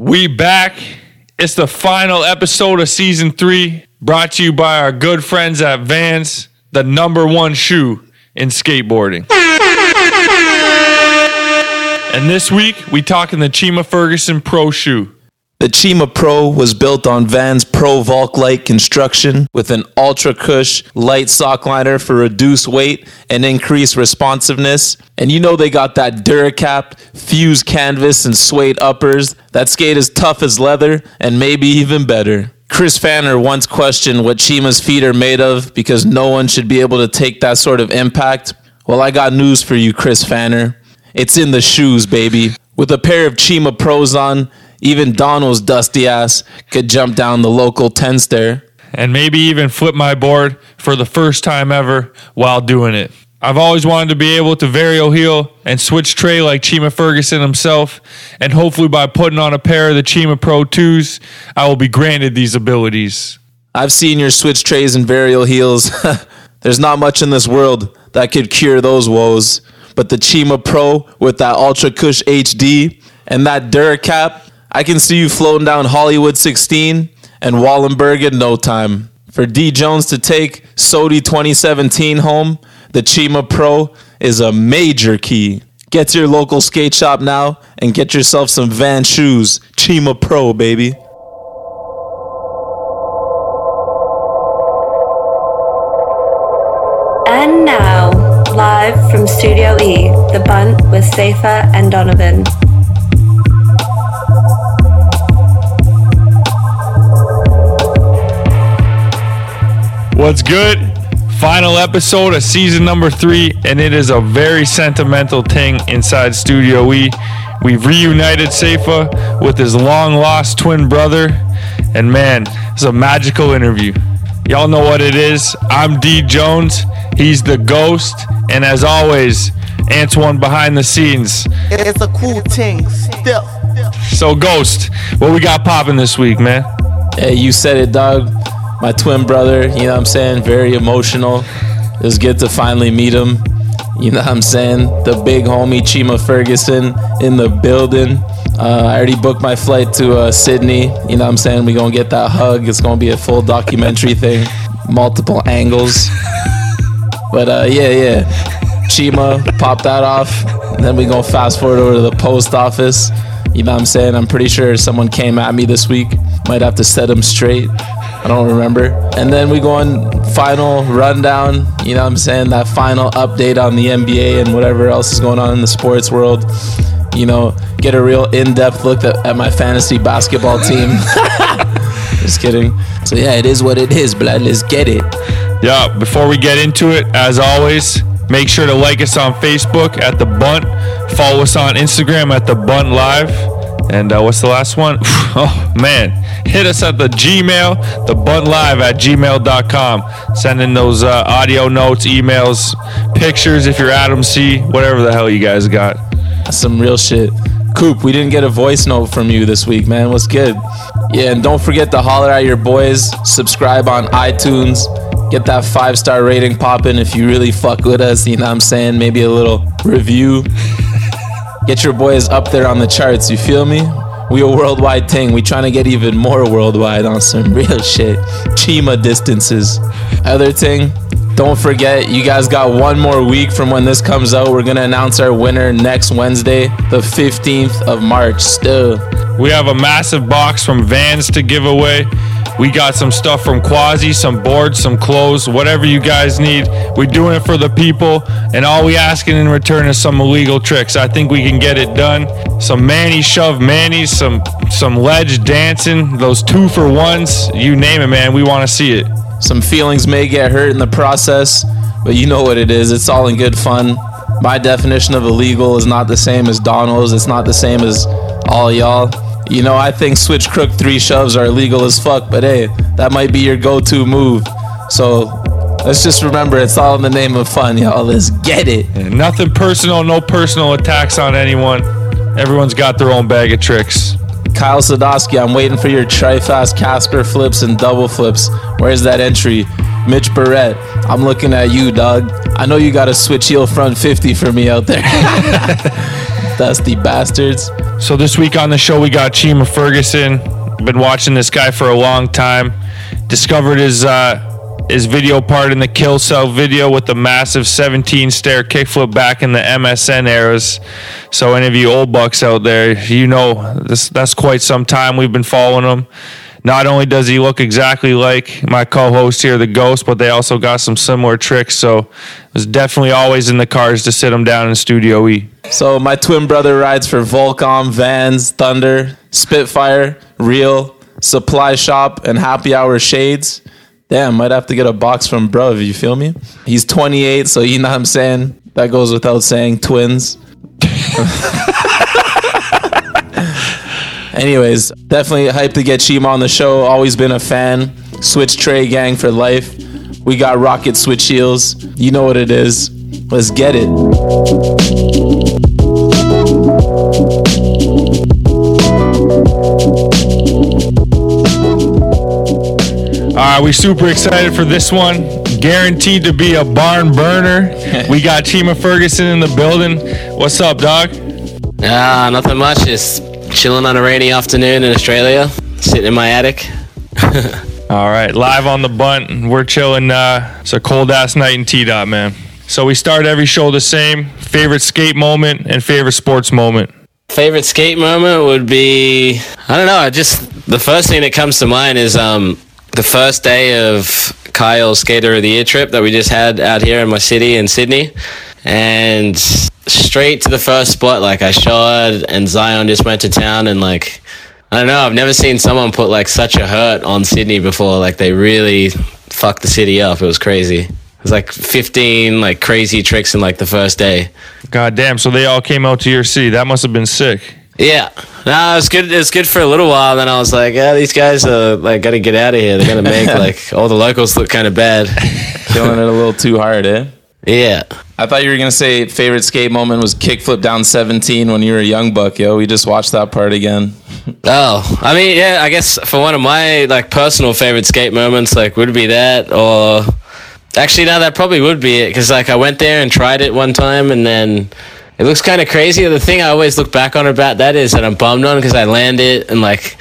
We back. It's the final episode of season three, brought to you by our good friends at Vans, the number one shoe in skateboarding. And this week, we talking the Chima Ferguson Pro Shoe. The Chima Pro was built on Van's Pro Vulc-lite construction with an ultra cush light sock liner for reduced weight and increased responsiveness. And you know they got that Duracap, fused canvas, and suede uppers that skate as tough as leather and maybe even better. Chris Pfanner once questioned what Chima's feet are made of because no one should be able to take that sort of impact. Well, I got news for you, Chris Pfanner. It's in the shoes, baby. With a pair of Chima Pros on, even Donald's dusty ass could jump down the local 10 stair. and maybe even flip my board for the first time ever while doing it. I've always wanted to be able to varial heel and switch tray like Chima Ferguson himself, and hopefully by putting on a pair of the Chima Pro 2s, I will be granted these abilities. I've seen your switch trays and varial heels. There's not much in this world that could cure those woes. But the Chima Pro with that Ultra Cush HD and that Duracap, I can see you floating down Hollywood 16 and Wallenberg in no time. For D Jones to take SOTY 2017 home, the Chima Pro is a major key. Get to your local skate shop now and get yourself some Van shoes. Chima Pro, baby. And now, live from Studio E, The Bunt with Safer and Donovan. What's good? Final episode of season number three, and it is a very sentimental thing inside Studio E. We've reunited Seifa with his long lost twin brother, and man, it's a magical interview. Y'all know what it is. I'm D Jones, he's the ghost, and as always, Antoine behind the scenes. It's a cool thing. Still. So, Ghost, what we got popping this week, man? Hey, you said it, dog. My twin brother, you know what I'm saying? Very emotional. It was good to finally meet him. You know what I'm saying? The big homie Chima Ferguson in the building. Uh, I already booked my flight to uh, Sydney. You know what I'm saying? we going to get that hug. It's going to be a full documentary thing, multiple angles. But uh, yeah, yeah. Chima, pop that off. And then we going to fast forward over to the post office. You know what I'm saying? I'm pretty sure someone came at me this week. Might have to set him straight. I don't remember. And then we go on final rundown. You know what I'm saying? That final update on the NBA and whatever else is going on in the sports world. You know, get a real in depth look at, at my fantasy basketball team. Just kidding. So, yeah, it is what it is, blood. Let's get it. Yeah, before we get into it, as always, make sure to like us on Facebook at The Bunt. Follow us on Instagram at The Bunt Live. And uh, what's the last one? oh, man. Hit us at the Gmail, The Bunt Live at gmail.com. Send in those uh, audio notes, emails, pictures if you're Adam C., whatever the hell you guys got. Some real shit. Coop, we didn't get a voice note from you this week, man. What's good? Yeah, and don't forget to holler at your boys. Subscribe on iTunes. Get that five star rating popping if you really fuck with us. You know what I'm saying? Maybe a little review. Get your boys up there on the charts. You feel me? We a worldwide thing. We trying to get even more worldwide on some real shit. Chima distances. Other thing, don't forget, you guys got one more week from when this comes out. We're gonna announce our winner next Wednesday, the 15th of March. Still, We have a massive box from Vans to give away. We got some stuff from Quasi, some boards, some clothes, whatever you guys need. We're doing it for the people, and all we asking in return is some illegal tricks. I think we can get it done. Some manny shove mannies, some some ledge dancing, those two for ones, you name it, man. We want to see it. Some feelings may get hurt in the process, but you know what it is. It's all in good fun. My definition of illegal is not the same as Donald's. It's not the same as all y'all. You know, I think switch crook three shoves are illegal as fuck, but hey, that might be your go-to move. So let's just remember, it's all in the name of fun, y'all. Let's get it. Nothing personal, no personal attacks on anyone. Everyone's got their own bag of tricks. Kyle Sadowski, I'm waiting for your tri-fast Casper flips and double flips. Where's that entry? Mitch Barrett, I'm looking at you, dog. I know you got a switch heel front 50 for me out there. Dusty bastards. So this week on the show, we got Chima Ferguson. Been watching this guy for a long time. Discovered his uh, his video part in the Kill Cell video with the massive 17 stair kickflip back in the MSN eras. So any of you old bucks out there, you know this that's quite some time we've been following him. Not only does he look exactly like my co-host here, the Ghost, but they also got some similar tricks. So was definitely always in the cards to sit him down in Studio E. So my twin brother rides for Volcom, Vans, Thunder, Spitfire, Real, Supply Shop, and Happy Hour Shades. Damn, might have to get a box from bro. You feel me? He's 28, so you know what I'm saying. That goes without saying. Twins. Anyways, definitely hyped to get Chima on the show. Always been a fan. Switch Tray Gang for life. We got Rocket Switch Heels. You know what it is. Let's get it. Right, we super excited for this one. Guaranteed to be a barn burner. we got Chima Ferguson in the building. What's up, dog? Ah, nothing much. Just chilling on a rainy afternoon in Australia, sitting in my attic. All right, live on the bunt. We're chilling. Uh, it's a cold ass night in T Dot, man. So we start every show the same. Favorite skate moment and favorite sports moment. Favorite skate moment would be I don't know. I just the first thing that comes to mind is um the first day of Kyle's Skater of the Year trip that we just had out here in my city in Sydney, and straight to the first spot. Like I shot and Zion just went to town and like. I don't know. I've never seen someone put like such a hurt on Sydney before. Like they really fucked the city up. It was crazy. It was like 15 like crazy tricks in like the first day. God damn, so they all came out to your city. That must have been sick. Yeah. No, it was good. It was good for a little while. Then I was like, yeah, these guys are like got to get out of here. They're gonna make like all the locals look kind of bad. Feeling it a little too hard, eh? Yeah. I thought you were gonna say favorite skate moment was kickflip down 17 when you were a young buck, yo. We just watched that part again. Oh, I mean, yeah. I guess for one of my like personal favorite skate moments, like would be that, or actually, no, that probably would be it because like I went there and tried it one time, and then it looks kind of crazy. The thing I always look back on about that is that I'm bummed on because I land it and like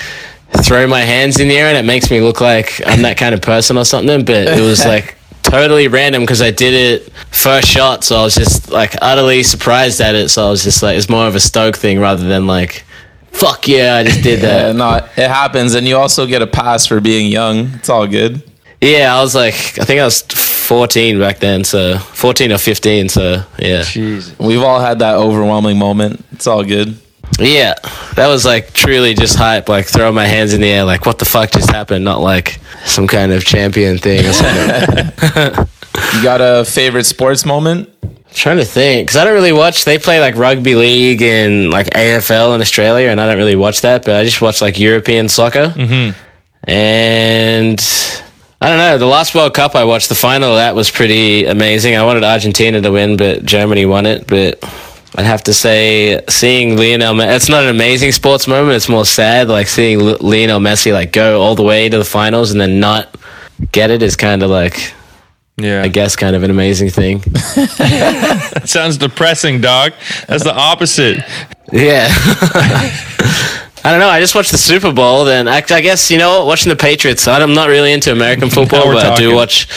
throw my hands in the air, and it makes me look like I'm that kind of person or something. But it was like totally random because I did it first shot, so I was just like utterly surprised at it. So I was just like, it's more of a stoke thing rather than like, fuck yeah, I just did Yeah, that. no, it happens, and you also get a pass for being young. It's all good. yeah, I was like, I think I was 14 back then, so 14 or 15, so yeah. We've all had that overwhelming moment. It's all good. Yeah, that was like truly just hype, like throwing my hands in the air, like what the fuck just happened, not like some kind of champion thing or something. You got a favorite sports moment? trying to think because I don't really watch. They play like rugby league and like AFL in Australia, and I don't really watch that. But I just watch like European soccer. Mm-hmm. And I don't know. The last World Cup I watched, the final of that was pretty amazing. I wanted Argentina to win, but Germany won it. But I'd have to say, seeing Lionel, it's not an amazing sports moment. It's more sad. Like seeing Lionel Messi like go all the way to the finals and then not get it is kind of like. Yeah. I guess kind of an amazing thing. That sounds depressing, dog. That's the opposite. Yeah. I don't know. I just watched the Super Bowl. Then I, I guess you know watching the Patriots. I'm not really into American football, but I do watch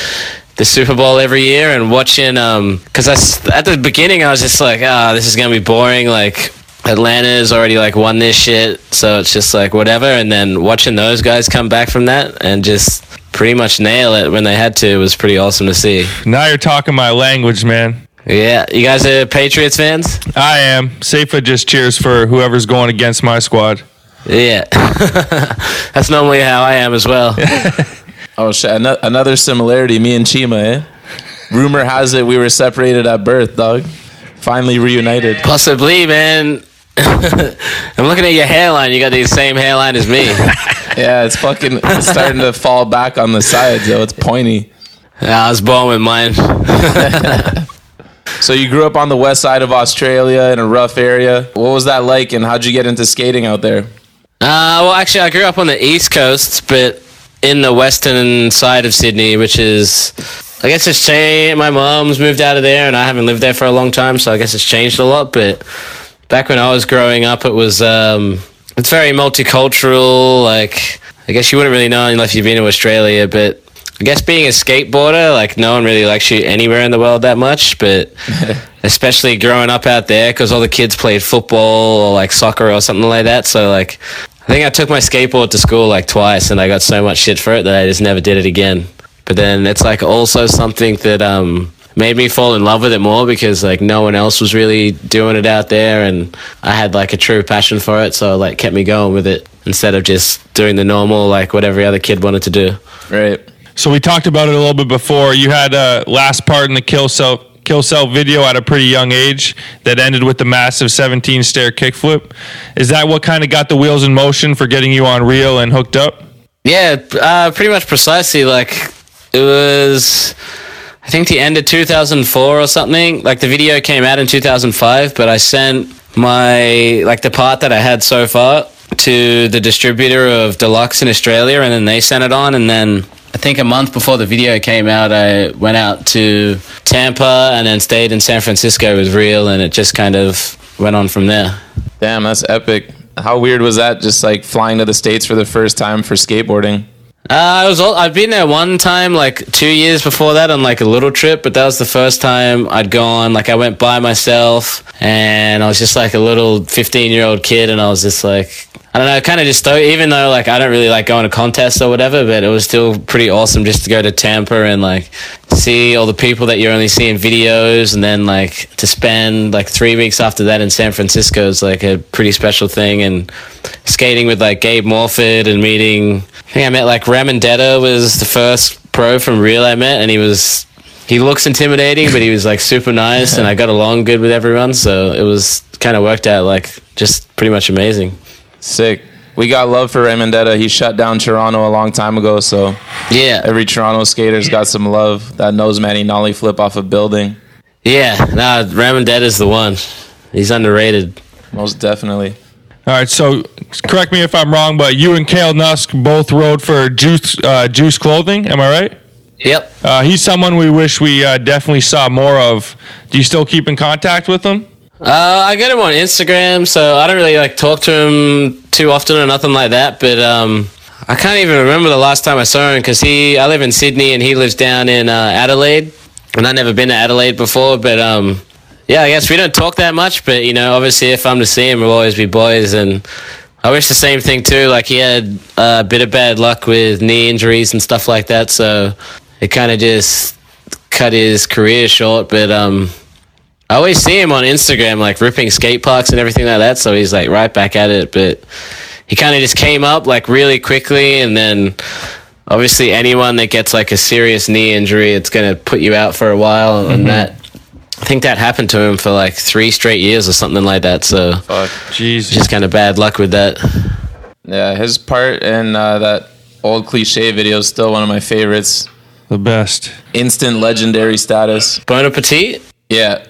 the Super Bowl every year and watching. Um, because I at the beginning I was just like, ah, this is gonna be boring. Like Atlanta's already like won this shit, so it's just like whatever. And then watching those guys come back from that and just pretty much nail it when they had to was pretty awesome to see. Now you're talking my language, man. Yeah, you guys are Patriots fans? I am. Safa just cheers for whoever's going against my squad. Yeah, that's normally how I am as well. Oh shit! Ano- Another similarity, me and Chima. Eh? Rumor has it we were separated at birth, dog. Finally reunited. Possibly, man. I'm looking at your hairline. You got the same hairline as me. Yeah, it's fucking it's starting to fall back on the sides, though. It's pointy. I was born with mine. So you grew up on the west side of Australia in a rough area. What was that like, and how'd you get into skating out there? Uh, well, actually, I grew up on the east coast, but in the western side of Sydney, which is, I guess it's changed. My mom's moved out of there, and I haven't lived there for a long time, so I guess it's changed a lot. But back when I was growing up, it was um, it's very multicultural. Like I guess you wouldn't really know unless you've been to Australia, but I guess being a skateboarder, like no one really likes you anywhere in the world that much, but especially growing up out there because all the kids played football or like soccer or something like that. So like, I think I took my skateboard to school like twice, and I got so much shit for it that I just never did it again. But then it's like also something that um made me fall in love with it more because like no one else was really doing it out there and I had like a true passion for it so it, like kept me going with it instead of just doing the normal like what every other kid wanted to do. Right. So we talked about it a little bit before. You had a last part in the kill cell kill self video at a pretty young age that ended with the massive 17 stair kickflip. Is that what kind of got the wheels in motion for getting you on Real and hooked up? Yeah, uh, pretty much precisely. Like it was, I think the end of 2004 or something. Like the video came out in 2005, but I sent my like the part that I had so far to the distributor of Deluxe in Australia, and then they sent it on, and then. I think a month before the video came out, I went out to Tampa and then stayed in San Francisco with Real, and it just kind of went on from there. Damn, that's epic. How weird was that? Just like flying to the states for the first time for skateboarding. Uh, I was all, I'd been there one time like two years before that on like a little trip, but that was the first time I'd gone. Like I went by myself, and I was just like a little fifteen year old kid, and I was just like. I don't know, kind of just even though like I don't really like going to contests or whatever, but it was still pretty awesome just to go to Tampa and like see all the people that you only see in videos, and then like to spend like three weeks after that in San Francisco is like a pretty special thing. And skating with like Gabe Morford and meeting, I think I met like Ramondetta was the first pro from Real I met, and he was he looks intimidating, but he was like super nice, and I got along good with everyone, so it was kind of worked out like just pretty much amazing. Sick. We got love for Ramondetta. He shut down Toronto a long time ago, so Yeah, every Toronto skater's got some love. That nose manny nollie flip off a building. yeah. Nah, Ramondetta is the one. He's underrated. Most definitely. All right, so correct me if I'm wrong, but you and Cale Nuske both rode for Juice uh, Juice Clothing. Am I right? Yep. Uh, he's someone we wish we uh, definitely saw more of. Do you still keep in contact with him? Uh, I get him on Instagram, so I don't really like talk to him too often or nothing like that. But um, I can't even remember the last time I saw him because he I live in Sydney and he lives down in uh, Adelaide, and I've never been to Adelaide before. But um, yeah, I guess we don't talk that much. But you know, obviously, if I'm to see him, we'll always be boys. And I wish the same thing too. Like he had a bit of bad luck with knee injuries and stuff like that, so it kind of just cut his career short. But um. I always see him on Instagram, like ripping skate parks and everything like that. So he's like right back at it. But he kind of just came up like really quickly. And then obviously, anyone that gets like a serious knee injury, it's going to put you out for a while. And that, I think that happened to him for like three straight years or something like that. So Fuck. Jesus. just kind of bad luck with that. Yeah, his part in uh, that old cliche video is still one of my favorites. the best. Instant legendary status. Bon Appetit? Yeah.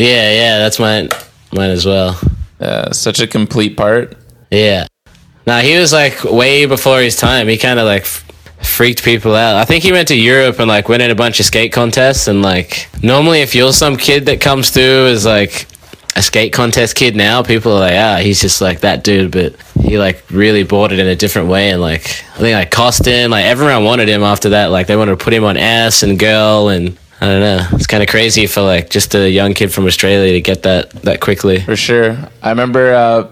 Yeah, yeah, that's mine. Mine as well. Uh, such a complete part. Yeah. Now he was like way before his time. He kind of like f- freaked people out. I think he went to Europe and like went in a bunch of skate contests. And like normally, if you're some kid that comes through as like a skate contest kid now, people are like, ah, he's just like that dude. But he like really bought it in a different way. And like I think like Koston, like everyone wanted him after that. Like they wanted to put him on ass and girl and. I don't know. It's kind of crazy for like just a young kid from Australia to get that that quickly. For sure. I remember uh,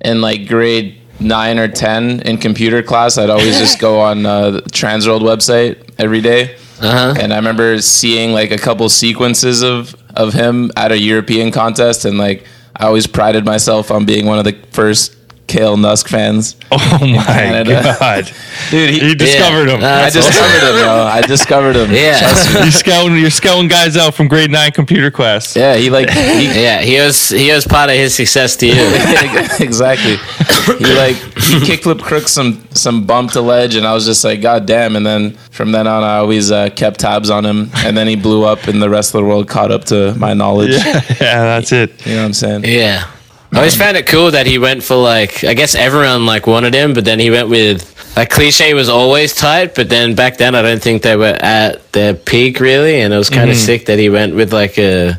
in like grade nine or 10 in computer class, I'd always just go on uh, the Transworld website every day. Uh huh. And I remember seeing like a couple sequences of, of him at a European contest. And like, I always prided myself on being one of the first Cale Nuske fans. Oh my Canada. God. Dude, He he, discovered him. Nah, I discovered him, yo. I discovered him. Yeah. you're scouting. You're scouting guys out from grade nine computer class. Yeah, he like, he, Yeah, he was he was part of his success to you. exactly. He like he kickflip crook some some bump to ledge, and I was just like, God damn! And then from then on, I always uh, kept tabs on him, and then he blew up, and the rest of the world caught up to my knowledge. Yeah, yeah, that's it. You know what I'm saying? yeah. I always found it cool that he went for like I guess everyone like wanted him, but then he went with like cliche was always tight, but then back then I don't think they were at their peak really, and it was kind of mm-hmm. sick that he went with like a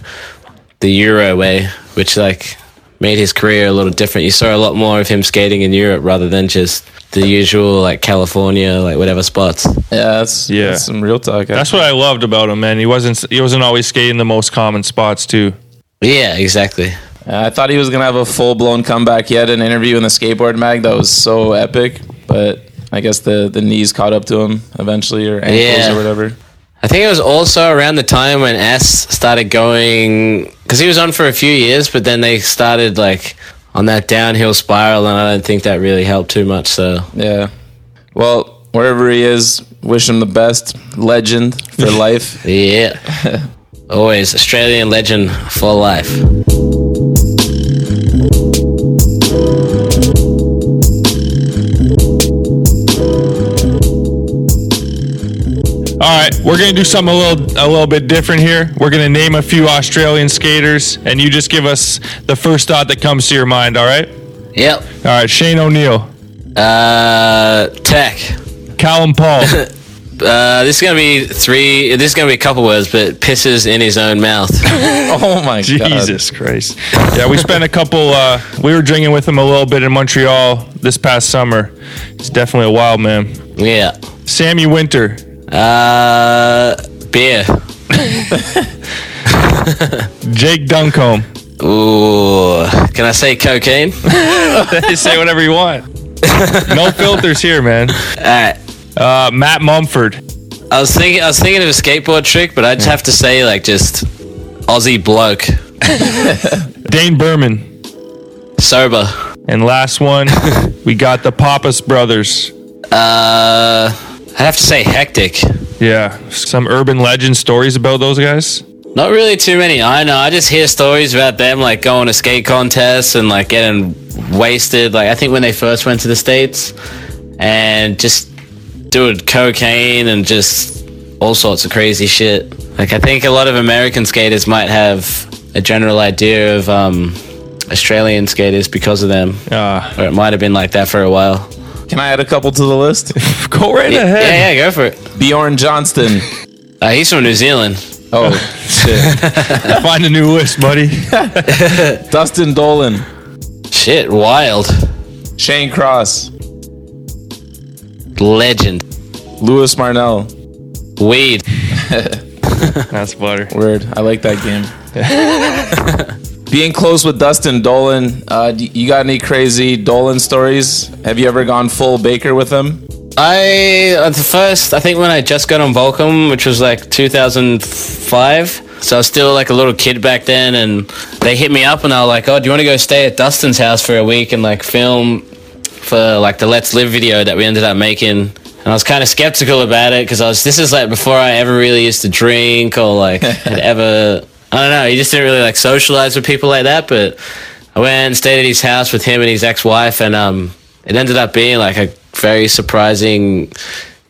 the Euro way, which like made his career a little different. You saw a lot more of him skating in Europe rather than just the usual like California, like whatever spots. Yeah, that's Yeah. that's some real talk. That's what I loved about him, man. He wasn't he wasn't always skating the most common spots too. Yeah, exactly. Uh, I thought he was gonna have a full blown comeback. He had an interview in the skateboard mag that was so epic, but I guess the the knees caught up to him eventually, or ankles Yeah. or whatever. I think it was also around the time when S started going because he was on for a few years, but then they started like on that downhill spiral, and I don't think that really helped too much. So Yeah. Well, wherever he is, wish him the best. Legend for life. yeah, always Australian legend for life. All right, we're gonna do something a little a little bit different here. We're gonna name a few Australian skaters, and you just give us the first thought that comes to your mind. All right. Yep. All right. Shane O'Neill, Uh, Tech. Callum Paul, Uh, this is gonna be three. This is gonna be a couple words, but pisses in his own mouth. oh my god. Jesus Christ. Yeah, we spent a couple. Uh, we were drinking with him a little bit in Montreal this past summer. He's definitely a wild man. yeah. Sammy Winter, Uh, beer. Jake Duncombe. Ooh. Can I say cocaine? Say whatever you want. No filters here, man. All right. Uh, Matt Mumford. I was thinking. I was thinking of a skateboard trick, but I just have to say, like, just Aussie bloke, Dane Burman. sober. And last one, we got the Pappas brothers. Uh, I have to say hectic. Yeah, some urban legend stories about those guys. Not really too many. I know. I just hear stories about them like going to skate contests and like getting wasted. Like I think when they first went to the states and just doing cocaine and just all sorts of crazy shit. Like I think a lot of American skaters might have a general idea of um, Australian skaters because of them, Uh, or it might have been like that for a while. Can I add a couple to the list? go right Yeah, ahead. yeah, yeah, go for it. Bjorn Johnston. Uh, he's from New Zealand. Oh shit. Find a new list, buddy. Dustin Dollin. Shit, wild Shane Cross. legend. Lewis Marnell. Wade. That's butter. Word. I like that game. Being close with Dustin Dollin, uh, you got any crazy Dollin stories? Have you ever gone full Baker with him? I at the first I think when I just got on Volcom, which was like 2005. So I was still like a little kid back then, and they hit me up and they were like, "Oh, do you want to go stay at Dustin's house for a week and like film for like the Let's Live video that we ended up making?" And I was kind of skeptical about it because I was this is like before I ever really used to drink or like had ever I don't know. He just didn't really like socialize with people like that, but I went and stayed at his house with him and his ex-wife, and um, it ended up being like a very surprising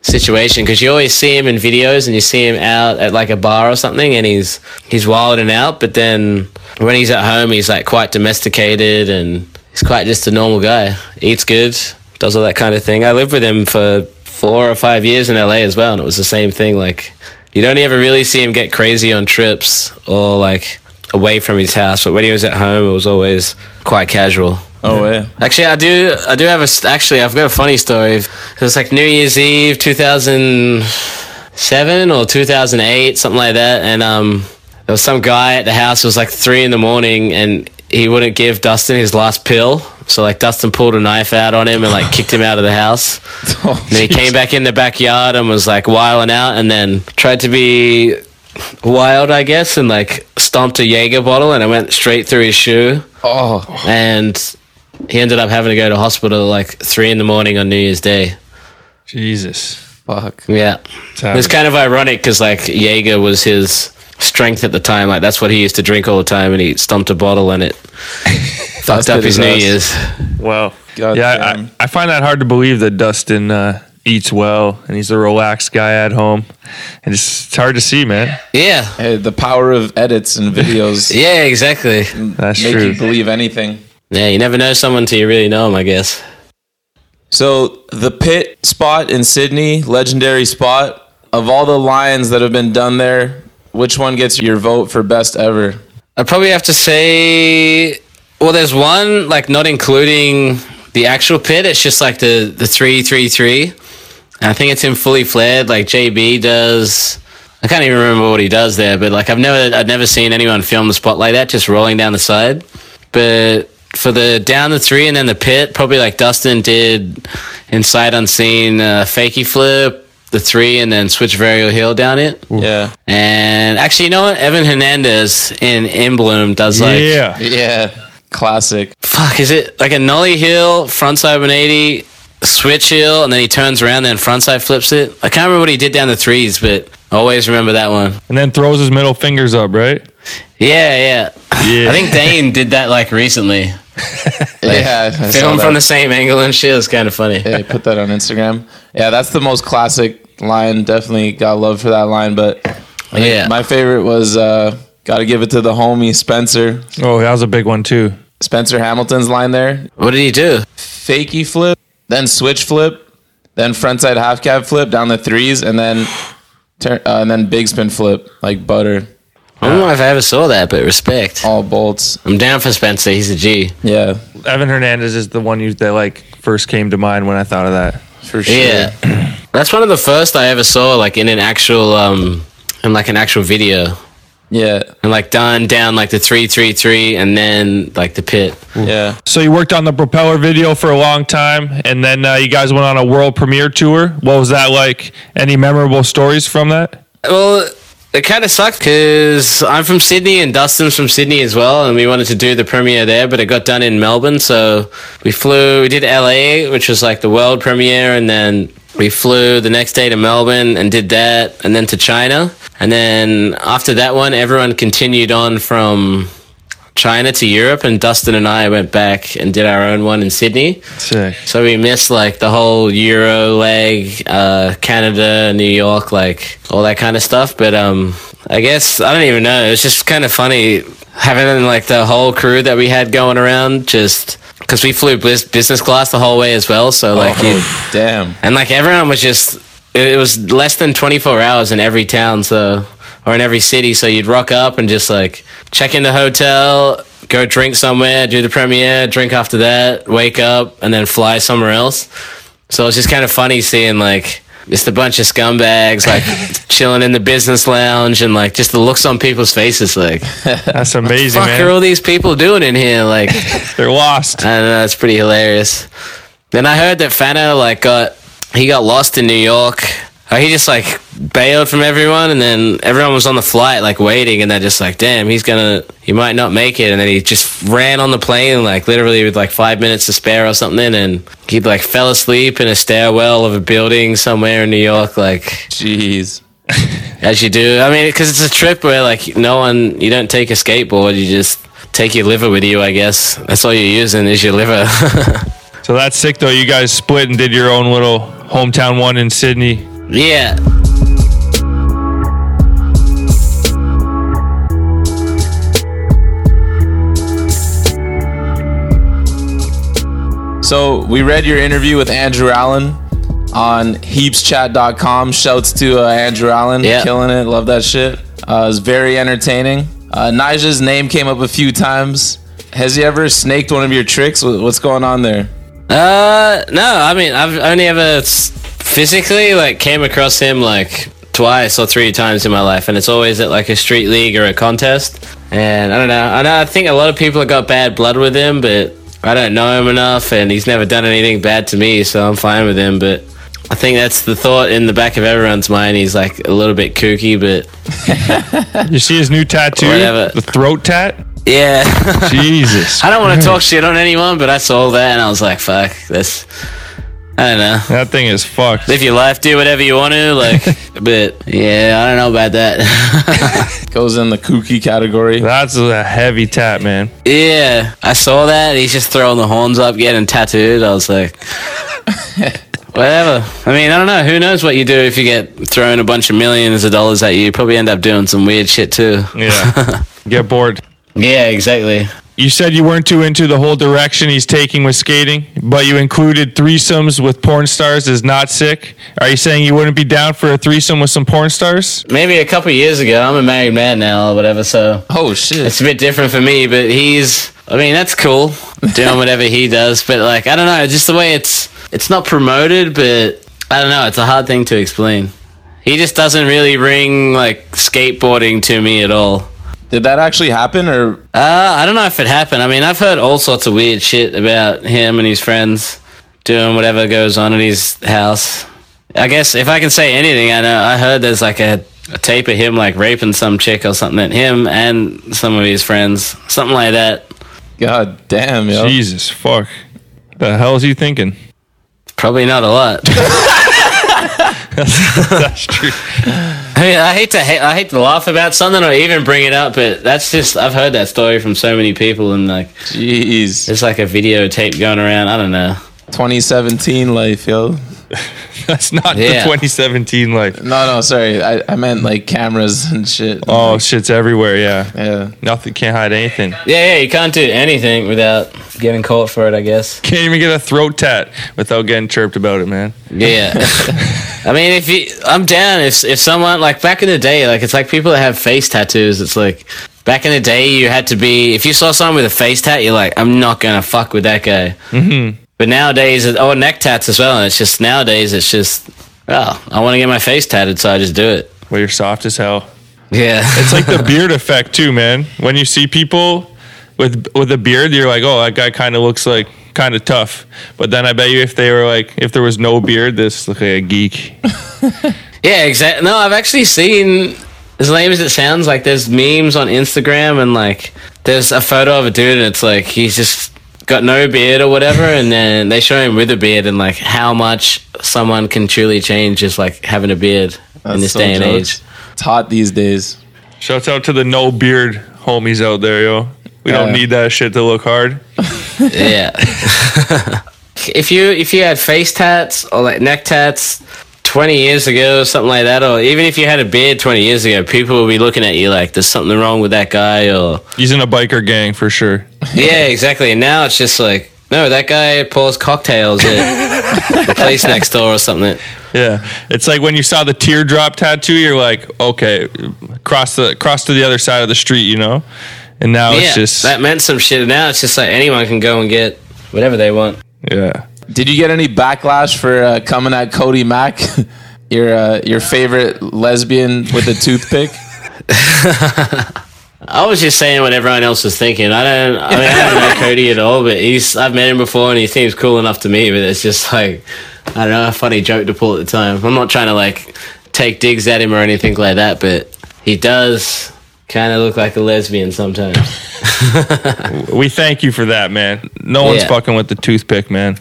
situation because you always see him in videos and you see him out at like a bar or something, and he's he's wilding out, but then when he's at home, he's like quite domesticated and he's quite just a normal guy. Eats good, does all that kind of thing. I lived with him for four or five years in LA as well, and it was the same thing. Like you don't ever really see him get crazy on trips or like away from his house, but when he was at home, it was always quite casual. Oh yeah. Actually, I do. I do have a. Actually, I've got a funny story. It was like New Year's Eve, two thousand seven or two thousand eight, something like that. And um, there was some guy at the house. It was like three in the morning, and he wouldn't give Dustin his last pill. So like Dustin pulled a knife out on him and like kicked him out of the house. Oh, and then he came back in the backyard and was like wiling out, and then tried to be wild, I guess, and like stomped a Jaeger bottle, and it went straight through his shoe Oh, and he ended up having to go to hospital at like three in the morning on New Year's Day. Jesus. fuck. Yeah, it was kind of ironic because like Jaeger was his strength at the time. Like that's what he used to drink all the time, and he stumped a bottle and it fucked up his his New. Year's. Well, God yeah, damn. I, I find that hard to believe that Dustin uh, eats well and he's a relaxed guy at home. And it's, it's hard to see, man. Yeah, Hey, the power of edits and videos yeah, exactly. That's make true. you believe anything. Yeah, you never know someone till you really know them. I guess. So the pit spot in Sydney, legendary spot. Of all the lions that have been done there, which one gets your vote for best ever? I'd probably have to say Well, there's one like not including the actual pit. It's just like the the three three three. And I think it's in fully flared. Like JB does. I can't even remember what he does there, but like I've never I've never seen anyone film the spot like that, just rolling down the side. But for the down the three and then the pit, probably like Dustin did inside unseen uh, fakey flip, the three, and then switch varial Hill down it. Yeah. And actually, you know what? Evan Hernandez in Emblem does like yeah. Yeah. Classic. fuck, is it like a nollie heel, frontside 180, switch hill, and then he turns around, then frontside flips it? I can't remember what he did down the threes, but I always remember that one. And then throws his middle fingers up, right? Yeah, yeah. Yeah. I think Dane did that like recently. Yeah. I Film from the same angle and shit. is kind of funny. Yeah, put that on Instagram. Yeah, that's the most classic line. Definitely got love for that line. But Yeah. my favorite was uh, got to give it to the homie Spencer. Oh, that was a big one too. Spencer Hamilton's line there. What did he do? Fakey flip, then switch flip, then frontside half cab flip down the threes, and then turn uh, and then big spin flip like butter, I don't know if I ever saw that, but respect. all bolts. I'm down for Spencer. He's a G. Yeah, Evan Hernandez is the one you that like first came to mind when I thought of that. for sure. Yeah. That's one of the first I ever saw, like in an actual, um, in like an actual video. Yeah, And like done down like the 333 and then like the pit. yeah. So you worked on the propeller video for a long time, and then uh, you guys went on a world premiere tour. What was that like? Any memorable stories from that? Well, it kind of sucked because I'm from Sydney and Dustin's from Sydney as well, and we wanted to do the premiere there, but it got done in Melbourne. So we flew, we did LA, which was like the world premiere, and then we flew the next day to Melbourne and did that, and then to China. And then after that one, everyone continued on from China to Europe, and Dustin and I went back and did our own one in Sydney. Sick. So we missed like the whole Euro leg, uh, Canada, New York, like all that kind of stuff. But um, I guess I don't even know. It was just kind of funny having like the whole crew that we had going around, just because we flew business class the whole way as well. So like, Oh, damn. and like everyone was just it it was less than 24 hours in every town so or in every city so you'd rock up and just like check in the hotel go drink somewhere do the premiere drink after that wake up and then fly somewhere else so it's just kind of funny seeing like just a bunch of scumbags like chilling in the business lounge and like just the looks on people's faces like That's amazing, fuck are man. all these people doing in here like They're lost. I don't know, it's pretty hilarious. Then I heard that Fano like got he got lost in New York. Or he just like bailed from everyone, and then everyone was on the flight like waiting, and they're just like, "Damn, he's gonna, he might not make it." And then he just ran on the plane, like literally with like five minutes to spare or something, and he like fell asleep in a stairwell of a building somewhere in New York, like Jeez. as you do. I mean, because it's a trip where like no one, you don't take a skateboard, you just take your liver with you. I guess that's all you're using is your liver. So that's sick, though. You guys split and did your own little hometown one in Sydney. Yeah. So we read your interview with Andrew Allen on heapschat.com. Shouts to uh, Andrew Allen, Yeah. killing it. Love that shit. Uh, it was very entertaining. Uh, Nyjah's name came up a few times. Has he ever snaked one of your tricks? What's going on there? Uh, no, I mean, I've only ever physically like came across him like twice or three times in my life, and it's always at like a street league or a contest. And I don't know. I know. I think a lot of people have got bad blood with him, but I don't know him enough, and he's never done anything bad to me, so I'm fine with him. But I think that's the thought in the back of everyone's mind. He's like a little bit kooky, but You see his new tattoo? Whatever. The throat tat? yeah. Jesus. I don't want to talk shit on anyone, but I saw that and I was like, fuck, this. I don't know. That thing is fucked. Live your life, do whatever you want to, like, but yeah, I don't know about that. Goes in the kooky category. That's a heavy tat, man. yeah, I saw that. He's just throwing the horns up, getting tattooed. I was like, whatever. I mean, I don't know. Who knows what you do if you get thrown a bunch of millions of dollars at you? You probably end up doing some weird shit too. Yeah. Get bored. Yeah, exactly. You said you weren't too into the whole direction he's taking with skating, but you included threesomes with porn stars is not sick. Are you saying you wouldn't be down for a threesome with some porn stars? Maybe a couple years ago, I'm a married man now or whatever, so Oh shit. it's a bit different for me, but he's I mean, that's cool, doing whatever he does. But like, I don't know, just the way it's it's not promoted, but I don't know. It's a hard thing to explain. He just doesn't really ring like skateboarding to me at all. Did that actually happen, or Uh, I don't know if it happened. I mean, I've heard all sorts of weird shit about him and his friends doing whatever goes on in his house. I guess if I can say anything, I know I heard there's like a, a tape of him like raping some chick or something. Him and some of his friends, something like that. God damn, yo. Jesus fuck. The hell is he thinking? Probably not a lot. That's true. I mean, I hate to ha- I hate to laugh about something or even bring it up, but that's just I've heard that story from so many people, and like Jeez. it's like a videotape going around. I don't know. 2017 life, yo. That's not the 2017 life. No, no, sorry. I, I meant like cameras and shit. Oh, shit's everywhere. Yeah. Yeah. Nothing can't hide anything. Yeah, yeah, you can't do anything without getting caught for it. I guess. Can't even get a throat tat without getting chirped about it, man. Yeah. I mean, if you, I'm down. If if someone like back in the day, like it's like people that have face tattoos. It's like back in the day, you had to be. If you saw someone with a face tat, you're like, I'm not gonna fuck with that guy. Mm-hmm. But nowadays, oh, neck tats as well. And it's just nowadays, it's just, oh, I want to get my face tatted, so I just do it. Well, you're soft as hell. Yeah. It's like the beard effect too, man. When you see people with with a beard, you're like, oh, that guy kind of looks like kind of tough. But then I bet you if they were like, if there was no beard, this look like a geek. Yeah, exactly. No, I've actually seen, as lame as it sounds, like there's memes on Instagram and like there's a photo of a dude and it's like he's just got no beard or whatever, and then they show him with a beard and like how much someone can truly change just like having a beard in this so day and jokes. age. It's hot these days. Shouts out to the no beard homies out there, yo. We don't need that shit to look hard. Yeah. if you if you had face tats or like neck tats 20 years ago, or something like that, or even if you had a beard 20 years ago, people would be looking at you like there's something wrong with that guy or He's in a biker gang for sure. Yeah, exactly. And now it's just like, no, that guy pours cocktails at the place next door or something. Yeah, it's like when you saw the teardrop tattoo, you're like, okay, cross the cross to the other side of the street, you know. And now yeah, it's just that meant some shit. Now it's just like anyone can go and get whatever they want. yeah. Did you get any backlash for uh, coming at Cody Mack, your uh, your favorite lesbian with a toothpick? I was just saying what everyone else was thinking. I don't. I mean, I don't know Cody at all, but he's. I've met him before, and he seems cool enough to me. But it's just like, I don't know, a funny joke to pull at the time. I'm not trying to like take digs at him or anything like that, but he does kind of look like a lesbian sometimes. We thank you for that, man. No one's Yeah. fucking with the toothpick, man.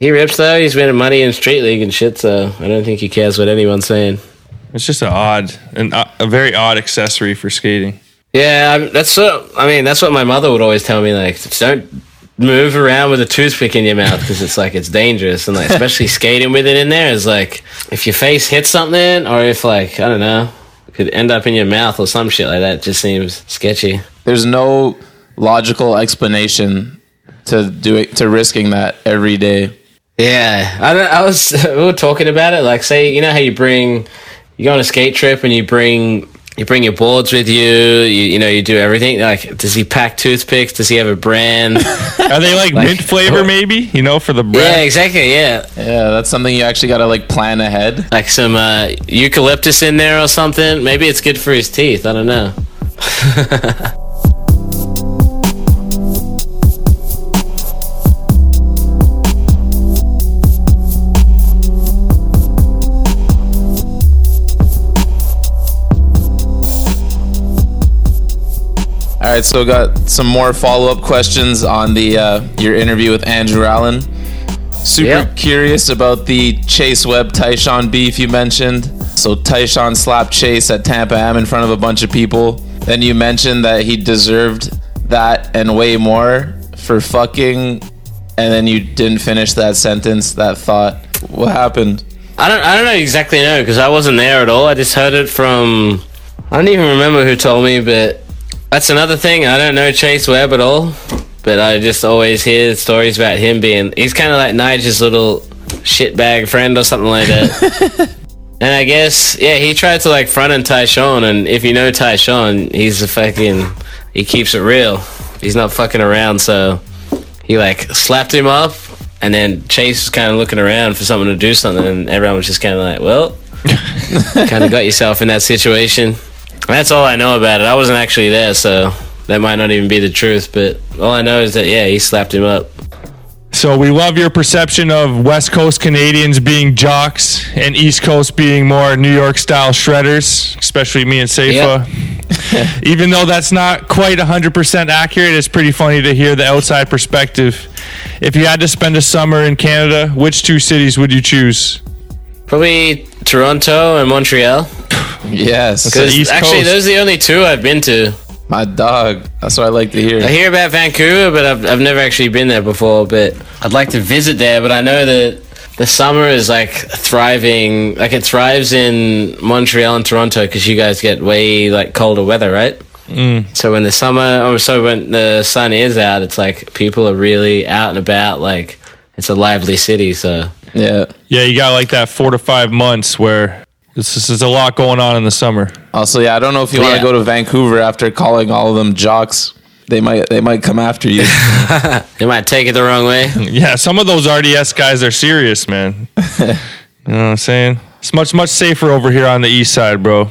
He rips though. He's winning money in street league and shit, so I don't think he cares what anyone's saying. It's just an odd, an, uh, a very odd accessory for skating. Yeah, I, that's what I mean. That's what my mother would always tell me. Like, don't move around with a toothpick in your mouth because it's like it's dangerous, and like especially skating with it in there is like if your face hits something, or if like I don't know, it could end up in your mouth or some shit like that. It just seems sketchy. There's no logical explanation to do it, to risking that every day. Yeah, I don't, I was we were talking about it. Like, say you know how you bring you go on a skate trip and you bring you bring your boards with you. You you know you do everything. Like, does he pack toothpicks? Does he have a brand? Are they like, mint flavor, maybe? You know, for the yeah, exactly. Yeah, Yeah, that's something you actually got to like plan ahead. like some uh, eucalyptus in there or something. Maybe it's good for his teeth. I don't know. All right, so got some more follow up questions on the uh, your interview with Andrew Allen. Super Yeah. curious about the Chase Webb Tyshawn beef you mentioned. So Tyshawn slapped Chase at Tampa Am in front of a bunch of people. Then you mentioned that he deserved that and way more for fucking, and then you didn't finish that sentence, that thought. What happened? I don't I don't know exactly know because I wasn't there at all. I just heard it from I don't even remember who told me, but that's another thing. I don't know Chase Webb at all, but I just always hear stories about him being he's kind of like Nyjah's little shitbag friend or something like that. and I guess yeah, he tried to like front on Tyshawn, and if you know Tyshawn, he's a fucking he keeps it real. he's not fucking around. So he like slapped him up, and then Chase was kind of looking around for someone to do something, and everyone was just kind of like, well, kind of got yourself in that situation. That's all I know about it. I wasn't actually there, so that might not even be the truth. But all I know is that yeah, he slapped him up. So we love your perception of West Coast Canadians being jocks and East Coast being more New York style shredders, especially me and Safa. Even though that's not quite 100% accurate, it's pretty funny to hear the outside perspective. If you had to spend a summer in Canada, which two cities would you choose? Probably Toronto and Montreal. Yes. Because East actually, those are the only two I've been to. My dog. That's what I like to hear. I hear about Vancouver, but I've, I've never actually been there before. But I'd like to visit there. But I know that the summer is like thriving, like it thrives in Montreal and Toronto because you guys get way like colder weather, right? Mm. So when the summer, or so when the sun is out, it's like people are really out and about. Like it's a lively city. So Yeah. Yeah, you got like that four to five months where this is, there's a lot going on in the summer. Also, yeah, I don't know if you want Yeah. to go to Vancouver after calling all of them jocks. They might they might come after you. they might take it the wrong way. Yeah, some of those RDS guys are serious, man. you know what I'm saying? It's much, much safer over here on the east side, bro.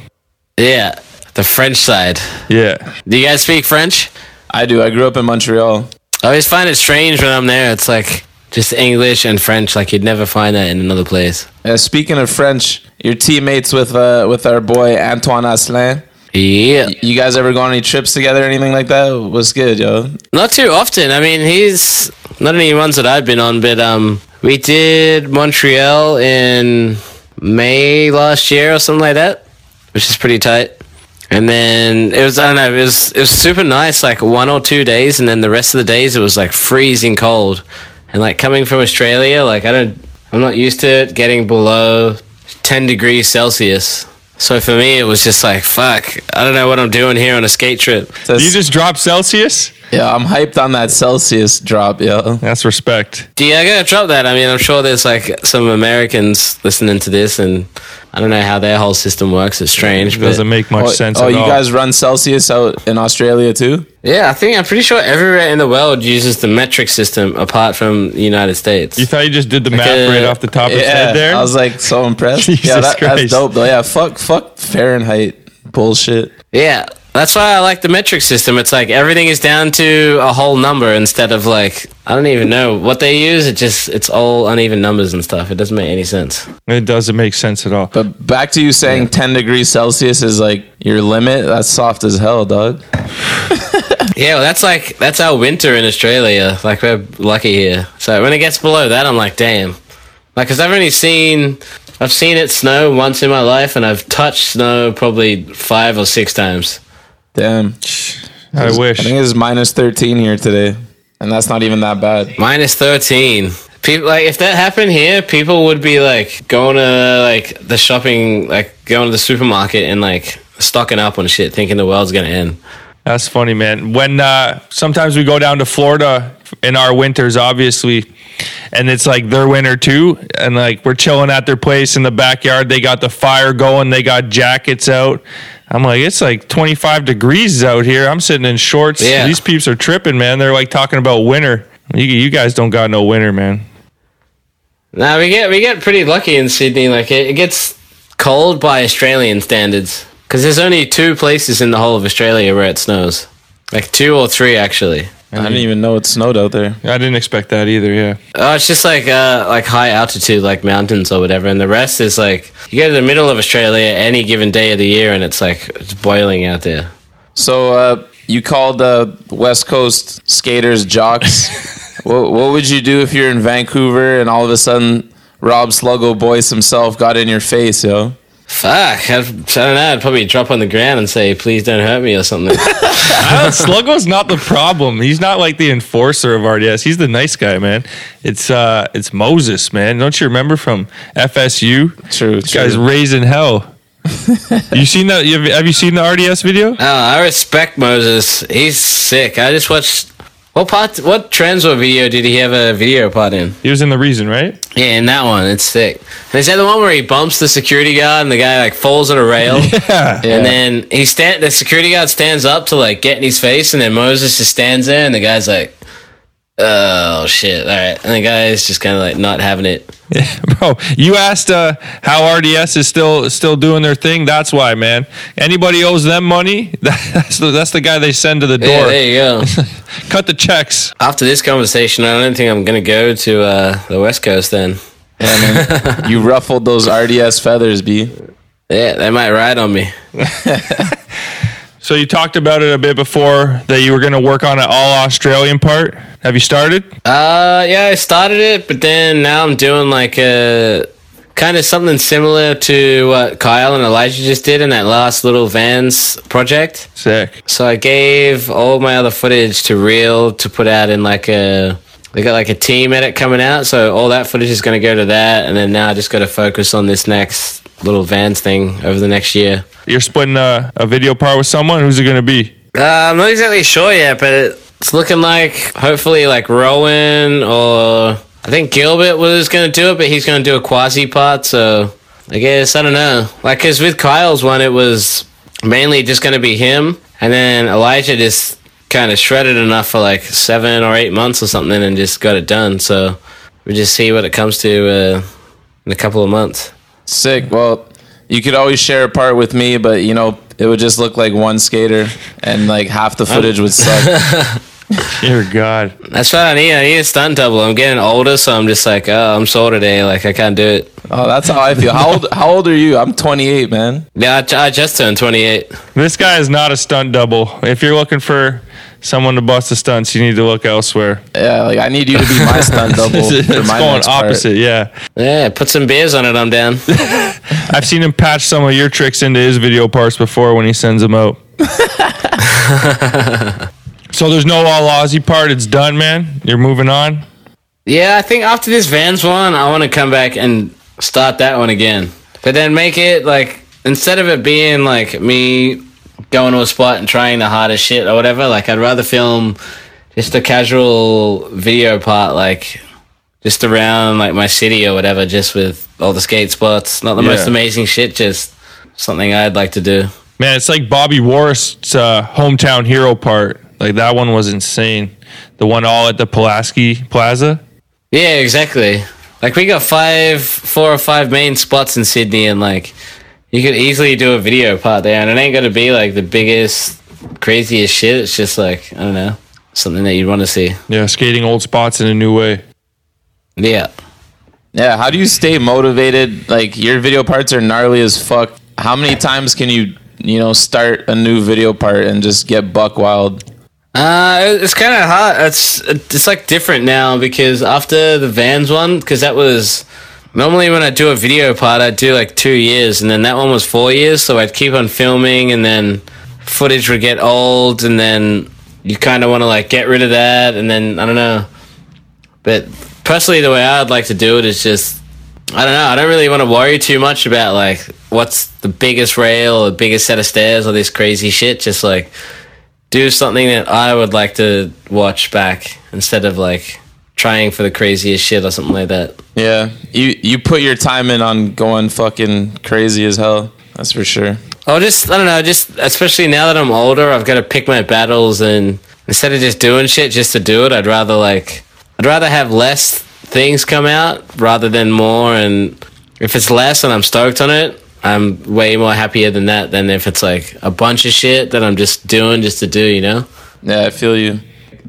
Yeah, the French side. Yeah. Do you guys speak French? I do. I grew up in Montreal. I always find it strange when I'm there. It's like just English and French. Like you'd never find that in another place. Uh, speaking of French, your teammates with uh, with our boy Antoine Asselin. Yeah, You guys ever go on any trips together or anything like that? What's good, yo? not too often. I mean, he's not any ones that I've been on, but um, we did Montreal in May last year or something like that, which is pretty tight. And then it was I don't know it was it was super nice like one or two days, and then the rest of the days it was like freezing cold, and like coming from Australia, like I don't I'm not used to it getting below ten degrees Celsius. So for me, it was just like fuck. I don't know what I'm doing here on a skate trip. That's- You just dropped Celsius? Yeah, I'm hyped on that Celsius drop, yo. That's respect. Yeah, I gotta drop that. I mean, I'm sure there's like some Americans listening to this, and I don't know how their whole system works. It's strange, but Doesn't make much Oh, sense oh at you all. guys run Celsius out in Australia too? yeah, I think I'm pretty sure everywhere in the world uses the metric system apart from the United States. you thought you just did the math uh, right off the top of his head there? I was like so impressed. Jesus yeah, that, Christ. that's dope though. Yeah, fuck, fuck Fahrenheit bullshit. Yeah, that's why I like the metric system. It's like everything is down to a whole number instead of like I don't even know what they use. It just it's all uneven numbers and stuff. It doesn't make any sense. it doesn't make sense at all. But back to you saying 10 degrees Celsius is like your limit. That's soft as hell, dog. Yeah, well, that's like that's our winter in Australia. Like we're lucky here. So when it gets below that, I'm like, damn. Like, cause I've only seen, I've seen it snow once in my life, and I've touched snow probably five or six times. Damn. I wish. I think it's minus 13 here today. And that's not even that bad. Minus thirteen. People like if that happened here, people would be like going to like the shopping, like going to the supermarket and like stocking up on shit, thinking the world's gonna end. That's funny, man. When uh, sometimes we go down to Florida in our winters, obviously, and it's like their winter too, and like we're chilling at their place in the backyard. They got the fire going. They got jackets out. I'm like, it's like 25 degrees out here. I'm sitting in shorts. Yeah. These peeps are tripping, man. They're like talking about winter. You, you guys don't got no winter, man. Now we get we get pretty lucky in Sydney. Like it, it gets cold by Australian standards because there's only two places in the whole of Australia where it snows. Like two or three actually. I didn't even know it snowed out there. I didn't expect that either. Yeah. Oh, it's just like uh like high altitude, like mountains or whatever, and the rest is like you go to the middle of Australia any given day of the year, and it's like it's boiling out there. So uh, you called uh, West Coast skaters jocks. what, what would you do if you're in Vancouver and all of a sudden Rob Sluggo Boyce himself got in your face, yo? Fuck, I'd, I don't know. I'd probably drop on the ground and say, "Please don't hurt me" or something. I don't- Sluggo's not the problem. He's not like the enforcer of RDS. He's the nice guy, man. It's uh, it's Moses, man. Don't you remember from FSU? True, This guy's raising hell. you seen that? You have, have you seen the RDS video? Oh, I respect Moses. He's sick. I just watched What part? What Transworld video did he have a video part in? He was in the reason, right? Yeah, in that one, it's sick. And is that the one where he bumps the security guard and the guy like falls on a rail? Yeah. Yeah. And then he stand the security guard stands up to like get in his face, and then Moses just stands there, and the guy's like, "Oh shit!" All right, and the guy is just kind of like not having it. Yeah, bro. You asked uh, how RDS is still still doing their thing. That's why, man. Anybody owes them money, that's the, that's the guy they send to the door. Yeah, there you go. Cut the checks. After this conversation, I don't think I'm gonna go to uh, the West Coast then. Yeah, you ruffled those RDS feathers, B. Yeah, they might ride on me. So you talked about it a bit before that you were going to work on an all Australian part. Have you started? Uh, yeah, I started it, but then now I'm doing like a kind of something similar to what Kyle and Elijah just did in that last little Vans project. Sick. So I gave all my other footage to Real to put out in like a. They got like a team edit coming out, so all that footage is going to go to that, and then now I just got to focus on this next little Vans thing over the next year. You're splitting a, a video part with someone. Who's it going to be? Uh, I'm not exactly sure yet, but it's looking like hopefully like Rowan or I think Gilbert was going to do it, but he's going to do a quasi part. So I guess I don't know. Like, because with Kyle's one, it was mainly just going to be him, and then Elijah just kind of shredded enough for like seven or eight months or something, and just got it done. So we just see what it comes to uh, in a couple of months. Sick. Well, you could always share a part with me, but you know, it would just look like one skater and like half the footage would suck. Dear God. That's what I need. I need a stunt double. I'm getting older, so I'm just like, oh, I'm sore today. Like I can't do it. Oh, that's how I feel. How old how old are you? I'm 28, man. Yeah, I, I just turned 28. This guy is not a stunt double. If you're looking for someone to bust the stunts, you need to look elsewhere. Yeah, like I need you to be my stunt double it's going next part. opposite, yeah. Yeah, put some beers on it. I'm down. I've seen him patch some of your tricks into his video parts before when he sends them out. so there's no all Aussie part. It's done, man. You're moving on. yeah, I think after this Vans one, I want to come back and start that one again. But then make it like instead of it being like me going to a spot and trying the hardest shit or whatever. Like I'd rather film just a casual video part, like just around like my city or whatever, just with all the skate spots. Not the most amazing shit, just something I'd like to do. Man, it's like Bobby Worrest' uh, hometown hero part. Like that one was insane. The one all at the Pulaski Plaza. Yeah, exactly. Like we got five, four or five main spots in Sydney, and like you could easily do a video part there, and it ain't gonna be like the biggest, craziest shit. It's just like I don't know, something that you'd want to see. Yeah, skating old spots in a new way. Yeah. Yeah, how do you stay motivated? Like your video parts are gnarly as fuck. How many times can you, you know, start a new video part and just get buck wild? Uh, it's kind of hard. It's it's like different now because after the Vans one, because that was normally when I do a video part, I'd do like two years, and then that one was four years. So I'd keep on filming, and then footage would get old, and then you kind of want to like get rid of that, and then I don't know. But personally, the way I'd like to do it is just I don't know. I don't really want to worry too much about like what's the biggest rail or the biggest set of stairs or this crazy shit. Just like do something that I would like to watch back instead of like trying for the craziest shit or something like that. Yeah, you you put your time in on going fucking crazy as hell. That's for sure. Oh, just I don't know, just especially now that I'm older, I've got to pick my battles and instead of just doing shit just to do it, I'd rather like I'd rather have less things come out rather than more and if it's less and I'm stoked on it, I'm way more happier than that than if it's like a bunch of shit that I'm just doing just to do, you know? Yeah, I feel you.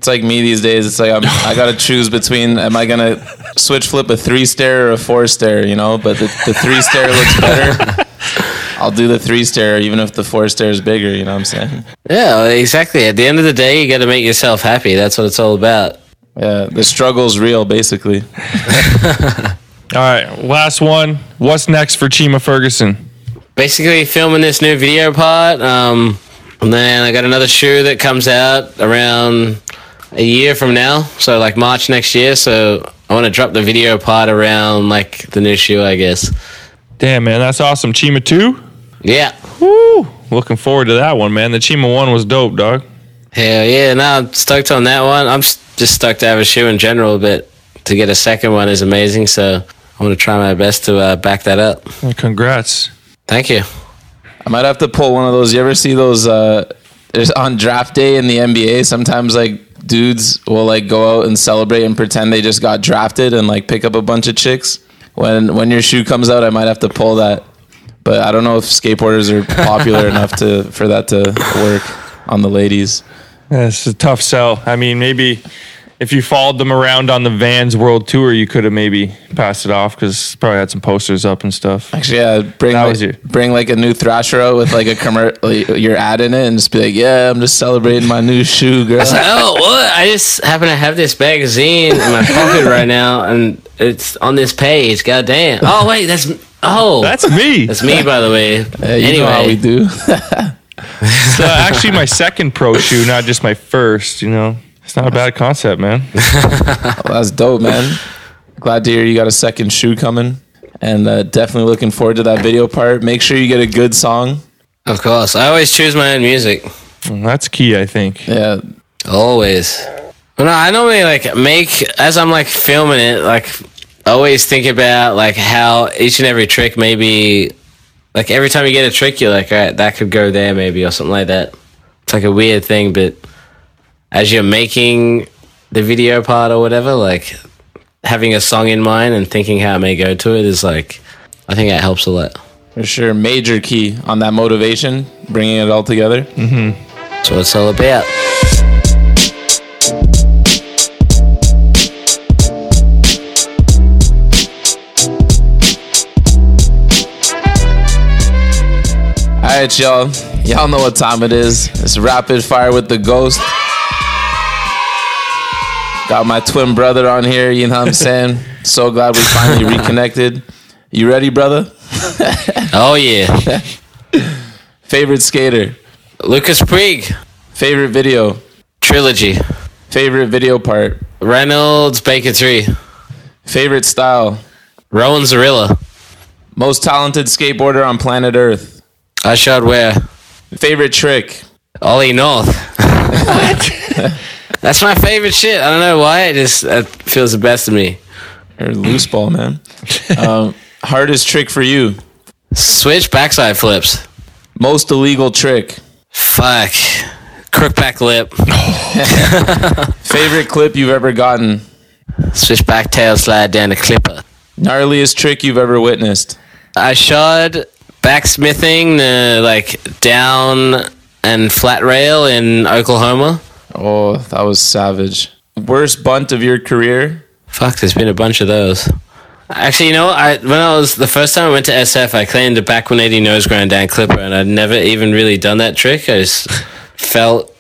It's like me these days. It's like I'm, I gotta choose between am I gonna switch flip a three stair or a four stair, you know? But the, the three stair looks better. I'll do the three stair even if the four stair is bigger. You know what I'm saying? Yeah, exactly. At the end of the day, you got to make yourself happy. That's what it's all about. Yeah, the struggle's real, basically. All right, last one. What's next for Chima Ferguson? basically filming this new video part. Um, and then I got another shoe that comes out around a year from now, so like March next year. So I want to drop the video part around like the new shoe, I guess. Damn, man, that's awesome. Chima 2? Yeah, Woo! Looking forward to that one, man. The Chima 1 was dope, dog. Hell yeah! No, I'm stoked on that one. I'm just stoked to have a shoe in general, but to get a second one is amazing. So I'm gonna try my best to uh, back that up. Congrats. Thank you. I might have to pull one of those. You ever see those? Uh, there's on draft day in the NBA. Sometimes like dudes will like go out and celebrate and pretend they just got drafted and like pick up a bunch of chicks. When when your shoe comes out, I might have to pull that. But I don't know if skateboarders are popular enough to for that to work on the ladies. It's a tough sell. I mean, maybe if you followed them around on the Vans World Tour, you could have maybe passed it off because probably had some posters up and stuff. Actually, yeah, bring That like, was you. bring like a new Thrasher out with like a commer- like, your ad in it, and just be like, "Yeah, I'm just celebrating my new shoe, girl." oh, what? I just happen to have this magazine in my pocket right now, and it's on this page. God damn. Oh wait, that's oh, That's me. that's me, by the way. Yeah, you know how we do. It's uh, actually my second pro shoe, not just my first. You know, it's not a bad concept, man. Well, that's dope, man. Glad to hear you got a second shoe coming, and uh, definitely looking forward to that video part. Make sure you get a good song. of course, I always choose my own music. That's key, I think. Yeah, Always. Well, no, I normally like make as I'm like filming it, like always think about like how each and every trick maybe like every time you get a trick you're like, all right, that could go there maybe or something like that. It's like a weird thing, but as you're making the video part or whatever, like having a song in mind and thinking how it may go to it is like I think that helps a lot. for sure. Major key on that motivation, bringing it all together. Mm-hmm. That's what it's all about. All right, y'all. Y'all know what time it is. It's rapid fire with the ghost. Got my twin brother on here. You know what I'm saying? So glad we finally reconnected. You ready, brother? Oh yeah. Favorite skater. Lucas Puig, Favorite video. trilogy. Favorite video part. Reynolds Baker 3. Favorite style. Rowan Zorilla. Most talented skateboarder on planet Earth. Ishod Wair? Favorite trick. Ollie North. That's my favorite shit. I don't know why. It just it feels the best to me. Or loose ball, man. Um, hardest trick for you. Switch backside flips. Most illegal trick. Fuck. Crook back lip. Favorite clip you've ever gotten. Switch back tail slide down the clipper. Gnarliest trick you've ever witnessed. Ishod backsmithing the like down and flat rail in Oklahoma. Oh, that was savage. Worst bunt of your career. Fuck, there's been a bunch of those. Actually, you know. I when I was the first time I went to SF, I claimed a back 180 nose grind down clipper, and I'd never even really done that trick. I just felt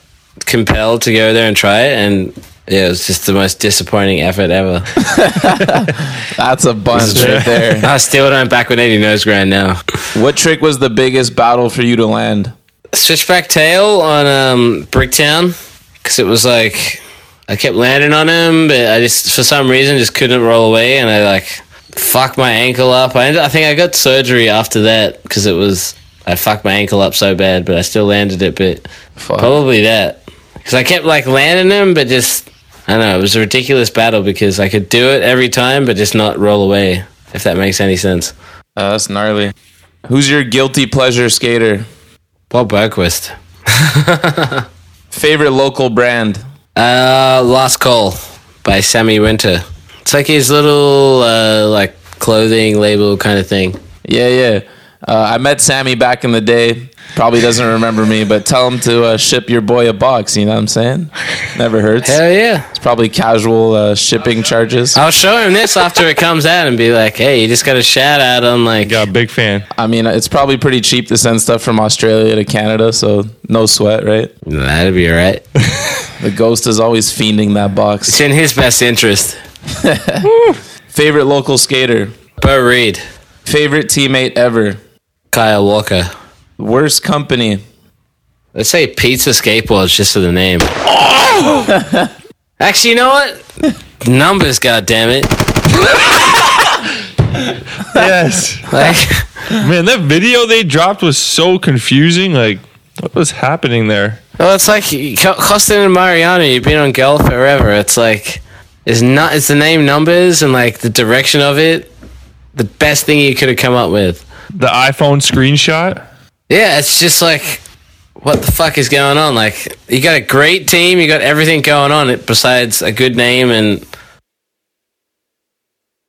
compelled to go there and try it, and yeah, it was just the most disappointing effort ever. That's a bunt right there. I still don't back 180 nose grind now. What trick was the biggest battle for you to land? Switchback tail on um, Bricktown, because it was like I kept landing on him, but I just for some reason just couldn't roll away, and I like fucked my ankle up. I, ended, I think I got surgery after that because it was I fucked my ankle up so bad, but I still landed it. But Fuck. probably that because I kept like landing him, but just I don't know. It was a ridiculous battle because I could do it every time, but just not roll away. If that makes any sense. Uh, that's gnarly. Who's your guilty pleasure skater? Bob Burnquist. Favorite local brand? Uh, Last Call by Sammy Winter. It's like his little uh, like clothing label kind of thing. Yeah, yeah. Uh, I met Sammy back in the day. Probably doesn't remember me, but tell him to uh, ship your boy a box. You know what I'm saying? Never hurts. Hell yeah! It's probably casual uh, shipping charges. I'll show him this after it comes out and be like, "Hey, you just got a shout out on like." Got a big fan. I mean, it's probably pretty cheap to send stuff from Australia to Canada, so no sweat, right? That'd be alright. The ghost is always fiending that box. It's in his best interest. Favorite local skater? Bo Reed, Favorite teammate ever? Kyle Walker. Worst company? Let's say Pizza Skateboards just for the name. Oh! Actually, you know what? Numbers, goddammit. Yes. Like, Man, that video they dropped was so confusing. Like, What was happening there? Well, it's like Koston and Mariano. You've been on golf forever. It's like it's not. It's the name, numbers, and like the direction of it. The best thing you could have come up with. The iPhone screenshot? Yeah, it's just like, what the fuck is going on? Like, you got a great team. You got everything going on. It besides a good name, and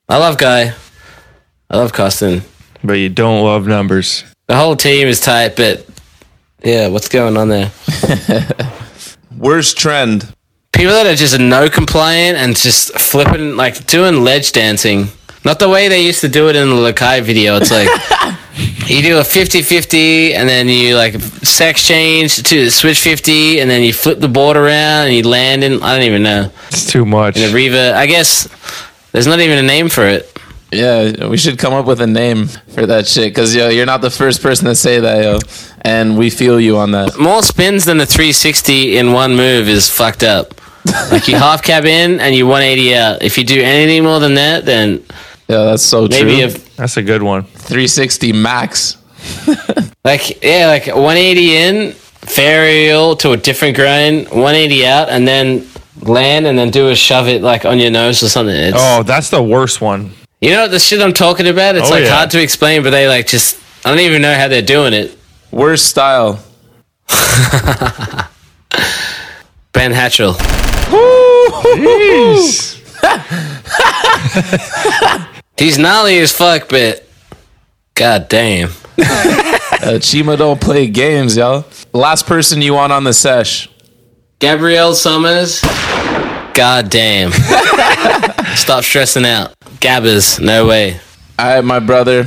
I love Guy. I love Koston. But you don't love numbers. The whole team is tight, but yeah, what's going on there? Worst trend. People that are just no compliant and just flipping, like doing ledge dancing. Not the way they used to do it in the Lakai video. It's like you do a 50 50 and then you like sex change to switch 50 and then you flip the board around and you land in, I don't even know. It's too much. In a Riva. I guess there's not even a name for it. Yeah, we should come up with a name for that shit because yo, you're not the first person to say that, yo, and we feel you on that. More spins than the 360 in one move is fucked up. like you half cab in and you 180 out. If you do anything more than that, then Yeah, that's so maybe true. a That's a good one. 360 max. Like yeah, like 180 in, varial to a different grind, 180 out, and then land and then do a shove it like on your nose or something. It's, Oh, that's the worst one. You know the shit I'm talking about? It's Oh, like yeah. hard to explain, but they like just I don't even know how they're doing it. Worst style. Ben Hatchell. Jeez. He's gnarly as fuck, but god damn. Uh, Chima don't play games, y'all. Last person you want on the sesh. Gabrielle Summers. God damn. Stop stressing out. Gabbers, no way. All right, my brother.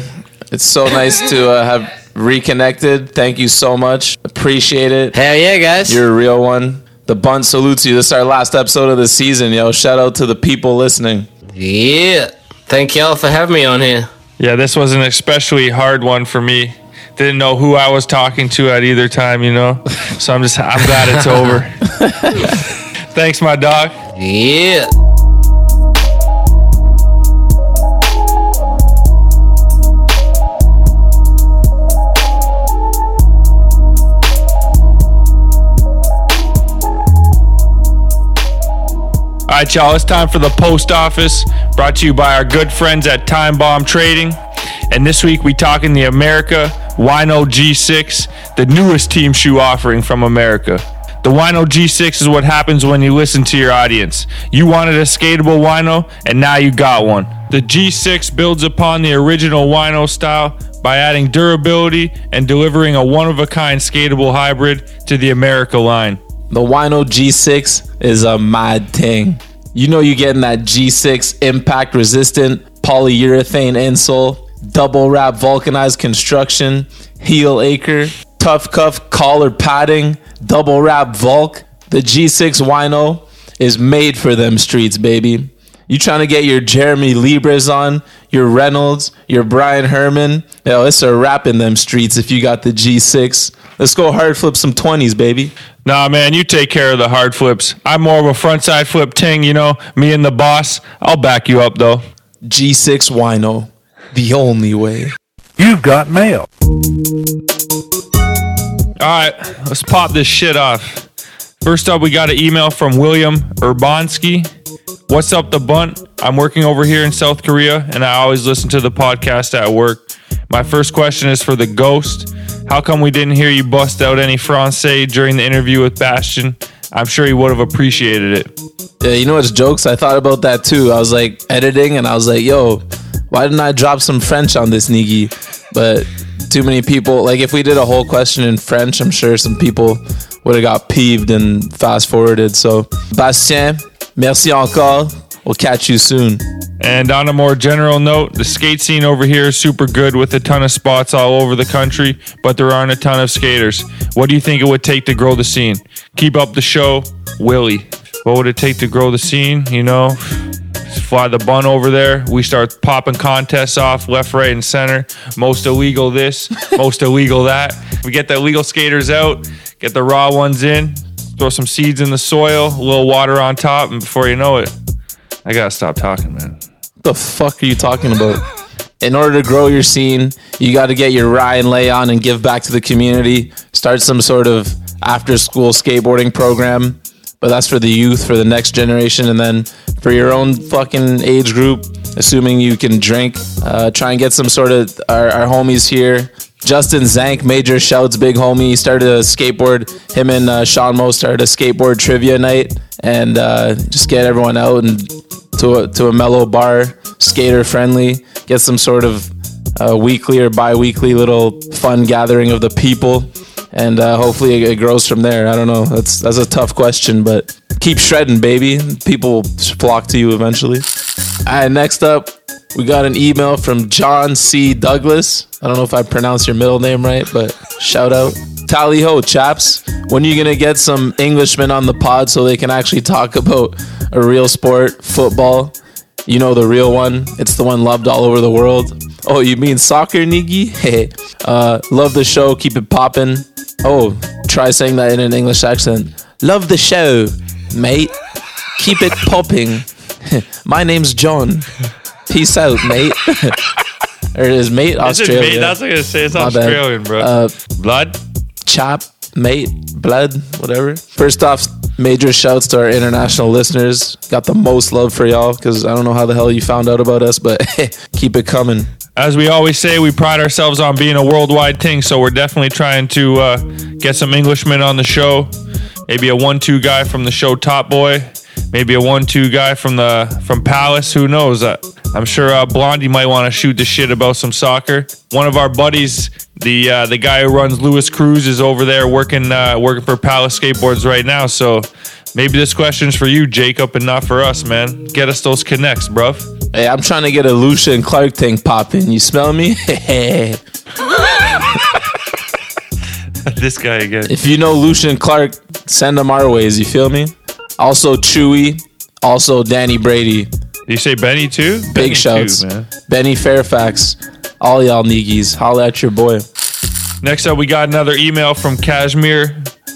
It's so nice to uh, have reconnected. Thank you so much. Appreciate it. Hell yeah, guys. You're a real one. The bunt salutes you. This is our last episode of the season, yo. Shout out to the people listening. yeah. Thank y'all for having me on here. Yeah, this was an especially hard one for me. Didn't know who I was talking to at either time, you know? So I'm just, I'm glad it's over. Thanks, my dog. Yeah. All right, y'all, it's time for the post office, brought to you by our good friends at Time Bomb Trading. And this week we talking the Emerica Wino G6, the newest team shoe offering from Emerica. The Wino G6 is what happens when you listen to your audience. You wanted a skatable Wino, and now you got one. The G6 builds upon the original Wino style by adding durability and delivering a one of a kind skatable hybrid to the Emerica line. The Wino G6 is a mad thing. You know you're getting that G6 impact resistant polyurethane insole, double wrap vulcanized construction, heel acre, tough cuff collar padding, double wrap Vulc. The G6 Wino is made for them streets, baby. You trying to get your Jeremy Leabres on, your Reynolds, your Brian Herman? Yo, it's a wrap in them streets if you got the G6. Let's go hard flip some 20s, baby. Nah, man, you take care of the hard flips. I'm more of a frontside flip ting, you know, me and the boss. I'll back you up, though. G6 Wino, the only way. You've got mail. All right, let's pop this shit off. First up, we got an email from William Urbanski. What's up, the bunt? I'm working over here in South Korea, and I always listen to the podcast at work. My first question is for the ghost. How come we didn't hear you bust out any Francais during the interview with Bastien? I'm sure he would have appreciated it. Yeah, you know what's jokes? I thought about that too. I was like editing and I was like, yo, why didn't I drop some French on this Nigi? But too many people, like if we did a whole question in French, I'm sure some people would have got peeved and fast forwarded. So, Bastien, merci encore. We'll catch you soon. And on a more general note, the skate scene over here is super good with a ton of spots all over the country, but there aren't a ton of skaters. What do you think it would take to grow the scene? Keep up the show, Willie. What would it take to grow the scene? You know, fly the bun over there. We start popping contests off left, right, and center. Most illegal this, most illegal that. We get the illegal skaters out, get the raw ones in, throw some seeds in the soil, a little water on top, and before you know it, I gotta stop talking, man. What the fuck are you talking about? in order to grow your scene, you got to get your rye Ryan lay on and give back to the community. Start some sort of after school skateboarding program. But that's for the youth, for the next generation. And then for your own fucking age group, assuming you can drink, uh, try and get some sort of our, our homies here. Justin Zank, major shouts, big homie. Started a skateboard. Him and uh, Sean Mo started a skateboard trivia night, and uh, just get everyone out and to a, to a mellow bar, skater friendly. Get some sort of uh, weekly or bi-weekly little fun gathering of the people, and uh, hopefully it, grows from there. I don't know. That's that's a tough question, but keep shredding, baby. People will flock to you eventually. All right, next up, we got an email from John C. Douglas. I don't know if I pronounced your middle name right, but shout out. Tally ho, chaps. When are you going to get some Englishmen on the pod so they can actually talk about a real sport, football? You know the real one. It's the one loved all over the world. Oh, you mean soccer, Niggy? Hey, uh, love the show. Keep it poppin'. Oh, try saying that in an English accent. Love the show, mate. Keep it popping. My name's John. Peace out, mate. or is mate Is it Australia? mate? That's what I was say. It's My bad. Australian, bro. Uh, Blood. chap, mate, blood, whatever. First off, major shouts to our international listeners. Got the most love for y'all because I don't know how the hell you found out about us, but keep it coming. As we always say, we pride ourselves on being a worldwide thing, so we're definitely trying to uh, get some Englishmen on the show. Maybe a one-two guy from the show Top Boy. Maybe a one-two guy from the from Palace. Who knows? Uh, I'm sure uh, Blondie might want to shoot the shit about some soccer. One of our buddies, the uh, the guy who runs Lewis Cruz, is over there working uh, working for Palace Skateboards right now. So maybe this question's for you, Jacob, and not for us, man. Get us those connects, bruv. Hey, I'm trying to get a Lucien Clarke thing popping. You smell me? this guy again. if you know Lucien Clarke, send them our ways. You feel me? Also Chewy, also Danny Brady. You say Benny too? Big Benny shouts. too, man. Benny Fairfax. All y'all niggies. Holla at your boy. Next up, we got another email from Kashmir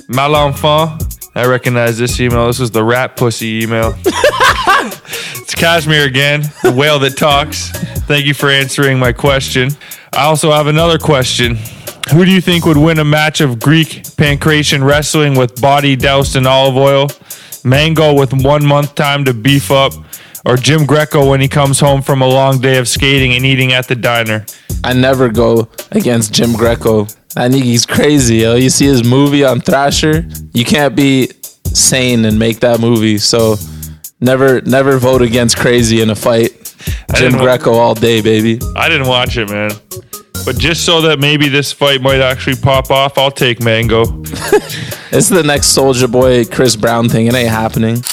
Malenfant. I recognize this email. This was the rat pussy email. it's Kashmir again, the whale that talks. Thank you for answering my question. I also have another question. Who do you think would win a match of Greek pankration wrestling with body doused in olive oil, Mango with one month time to beef up, or Jim Greco when he comes home from a long day of skating and eating at the diner? I never go against Jim Greco. I think he's crazy, yo. You see his movie on Thrasher, you can't be sane and make that movie. So never never vote against crazy in a fight. Jim Greco all day, baby. I didn't watch it, man. But just so that maybe this fight might actually pop off, I'll take Mango. This is the next Soulja Boy Chris Brown thing. It ain't happening.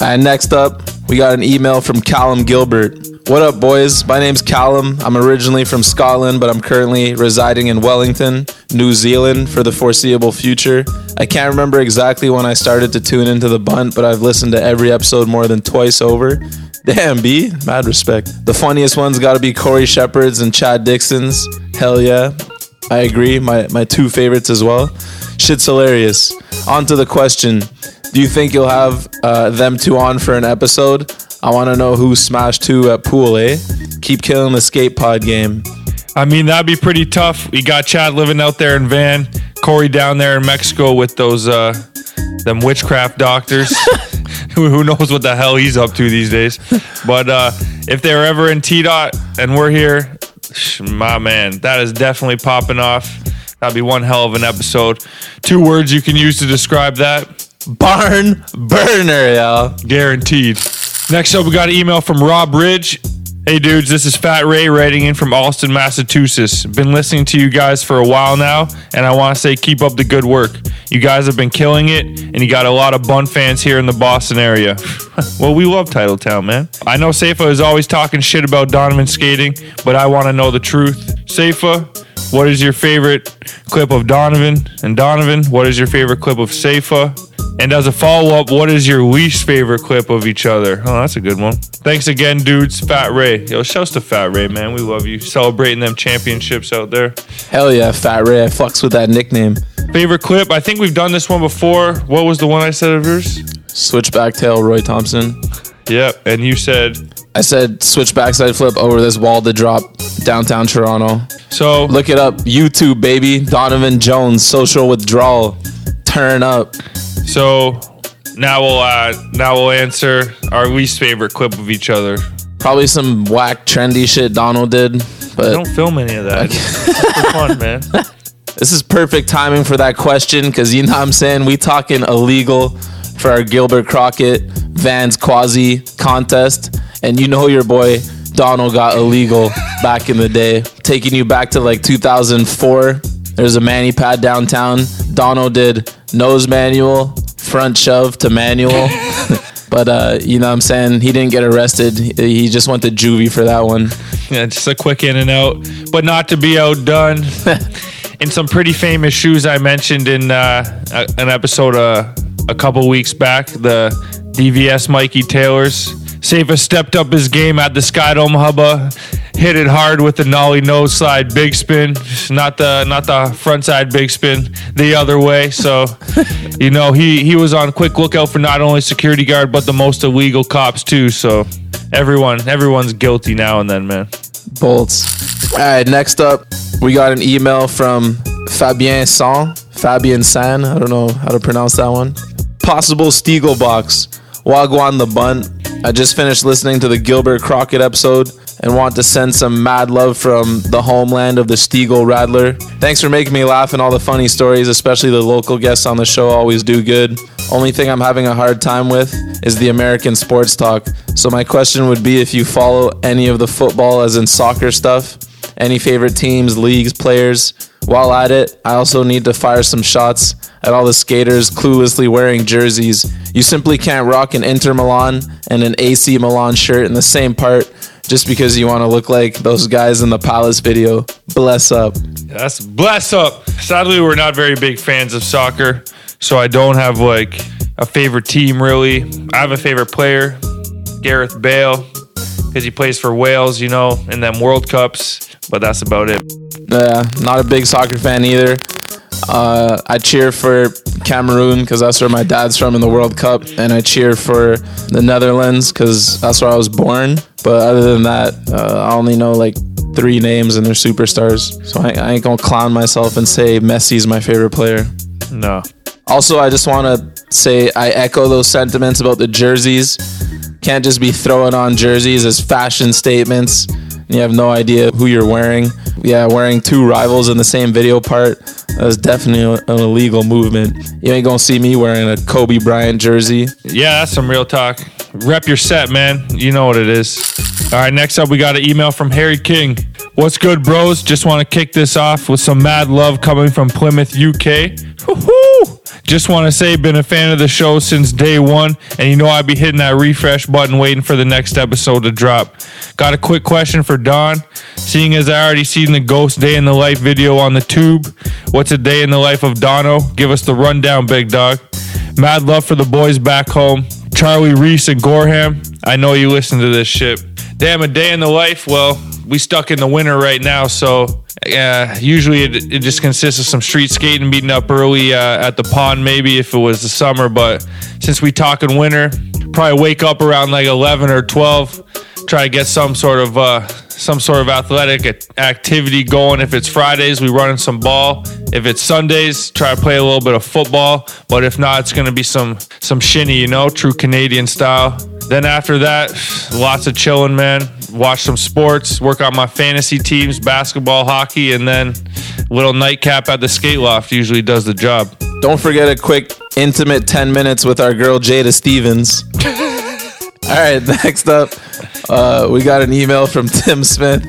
And next up, we got an email from Callum Gilbert. What up, boys? My name's Callum. I'm originally from Scotland, but I'm currently residing in Wellington, New Zealand for the foreseeable future. I can't remember exactly when I started to tune into the bunt, but I've listened to every episode more than twice over. Damn, B, mad respect. The funniest one's gotta be Corey Shepard's and Chad Dixon's. Hell yeah. I agree. My my two favorites as well. Shit's hilarious. On to the question. Do you think you'll have uh, them two on for an episode? I want to know who smashed who at pool, eh? Keep killing the skate pod game. I mean, that'd be pretty tough. We got Chad living out there in Van, Corey down there in Mexico with those uh them witchcraft doctors. who, knows what the hell he's up to these days? But uh if they're ever in T dot and we're here, my man, that is definitely popping off. That'd be one hell of an episode. Two words you can use to describe that. Barn burner, y'all. Guaranteed. Next up, we got an email from Rob Ridge. Hey dudes, this is Fat Ray writing in from Austin, Massachusetts. Been listening to you guys for a while now, and I want to say keep up the good work. You guys have been killing it, and you got a lot of Bun fans here in the Boston area. well, we love Titletown, man. I know Safa is always talking shit about Donovan skating, but I want to know the truth. Safa, what is your favorite clip of Donovan? And Donovan, what is your favorite clip of Safa? And as a follow up, what is your least favorite clip of each other? Oh, that's a good one. Thanks again, dudes. Fat Ray. Yo, shouts to Fat Ray, man. We love you. Celebrating them championships out there. Hell yeah, Fat Ray. I fucks with that nickname. Favorite clip? I think we've done this one before. What was the one I said of yours? Switchback tail, Roy Thomson. Yep. And you said, I said switch backside flip over this wall to drop downtown Toronto. So Look it up, YouTube baby. Donovan Jones, social withdrawal, turn up. So now we'll uh, now we'll answer our least favorite clip of each other. Probably some whack trendy shit Donald did, but I Don't film any of that. For fun, man. This is perfect timing for that question because you know what I'm saying? We talking illegal for our Gilbert Crockett Vans Quasi contest. And you know your boy Donald got illegal back in the day. Taking you back to like 2004. There's a mani pad downtown. Donald did nose manual, front shove to manual. but uh, you know what I'm saying? He didn't get arrested. He just went to juvie for that one. Yeah, just a quick in and out, but not to be outdone. in some pretty famous shoes I mentioned in uh, a- an episode uh, a couple weeks back, the DVS Mikey Taylors. Safa stepped up his game at the Skydome Hubba, hit it hard with the nollie nose slide big spin, not the not the front side big spin, the other way. So, you know, he he was on quick lookout for not only security guard but the most illegal cops too. So, everyone everyone's guilty now and then, man. Bolts. All right, next up, we got an email from Fabien San. Fabien San. I don't know how to pronounce that one. Possible Stiegl box. Wagwan the Bunt. I just finished listening to the Gilbert Crockett episode and want to send some mad love from the homeland of the Stiegl Radler. Thanks for making me laugh and all the funny stories, especially the local guests on the show always do good. Only thing I'm having a hard time with is the American sports talk. So my question would be if you follow any of the football as in soccer stuff, any favorite teams, leagues, players. While at it, I also need to fire some shots at all the skaters cluelessly wearing jerseys. You simply can't rock an Inter Milan and an AC Milan shirt in the same part just because you want to look like those guys in the Palace video. Bless up. That's bless up. Sadly, we're not very big fans of soccer, so I don't have like a favorite team really. I have a favorite player, Gareth Bale, because he plays for Wales, you know, in them World Cups. But that's about it. Yeah, not a big soccer fan either. Uh, I cheer for Cameroon because that's where my dad's from in the World Cup, and I cheer for the Netherlands because that's where I was born. But other than that, uh, I only know like three names and they're superstars. So I, I ain't gonna clown myself and say Messi's my favorite player. No. Also, I just want to say I echo those sentiments about the jerseys. Can't just be throwing on jerseys as fashion statements. You have no idea who you're wearing. Yeah, wearing two rivals in the same video part. That's definitely an illegal movement. You ain't gonna see me wearing a Kobe Bryant jersey. Yeah, that's some real talk. Rep your set, man. You know what it is. All right, next up, we got an email from Harry King. What's good, bros? Just want to kick this off with some mad love coming from Plymouth, UK. Woo-hoo! Just want to say, been a fan of the show since day one, and you know I'd be hitting that refresh button waiting for the next episode to drop. Got a quick question for Don. Seeing as I already seen the Ghost Day in the Life video on the tube, what's a day in the life of Dono? Give us the rundown, big dog. Mad love for the boys back home. Charlie Reese and Gorham. I know you listen to this shit. Damn, a day in the life. Well, we stuck in the winter right now, so usually it, it just consists of some street skating, meeting up early uh, at the pond, maybe if it was the summer. But since we talking winter, probably wake up around like 11 or 12, try to get some sort of uh, some sort of athletic activity going. If it's Fridays, we running some ball. If it's Sundays, try to play a little bit of football. But if not, it's gonna be some some shinny, you know, true Canadian style. Then after that, lots of chilling, man. Watch some sports, work on my fantasy teams, basketball, hockey, and then little nightcap at the skate loft usually does the job. Don't forget a quick, intimate 10 minutes with our girl Jada Stevens. All right, next up, uh, we got an email from Tim Smith.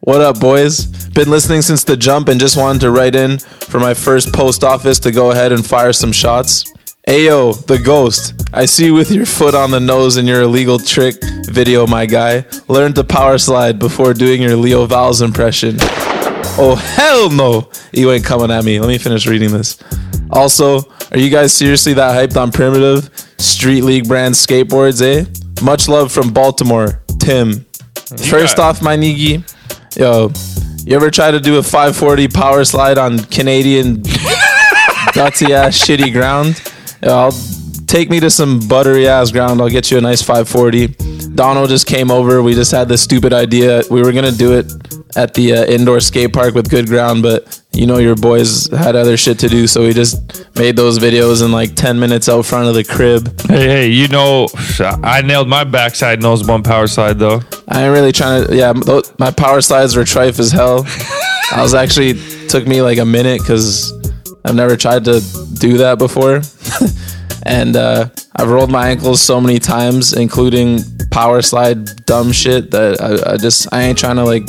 What up, boys? Been listening since the jump and just wanted to write in for my first post office to go ahead and fire some shots. Ayo, the ghost. I see you with your foot on the nose in your illegal trick video, my guy. Learn to power slide before doing your Leo Valls impression. Oh, hell no. You ain't coming at me. Let me finish reading this. Also, are you guys seriously that hyped on primitive Street League brand skateboards, eh? Much love from Baltimore, Tim. First off, my Nigi, yo, you ever try to do a 540 power slide on Canadian gutsy ass shitty ground? I'll take me to some buttery ass ground. I'll get you a nice 540. Donald just came over. We just had this stupid idea. We were gonna do it at the uh, indoor skate park with good ground, but you know your boys had other shit to do, so we just made those videos in like 10 minutes out front of the crib. Hey, hey, you know, I nailed my backside nose bump power slide though. I ain't really trying to. Yeah, my power slides were trife as hell. I was actually took me like a minute because I've never tried to do that before, and uh, I've rolled my ankles so many times, including power slide dumb shit that I, I just I ain't trying to like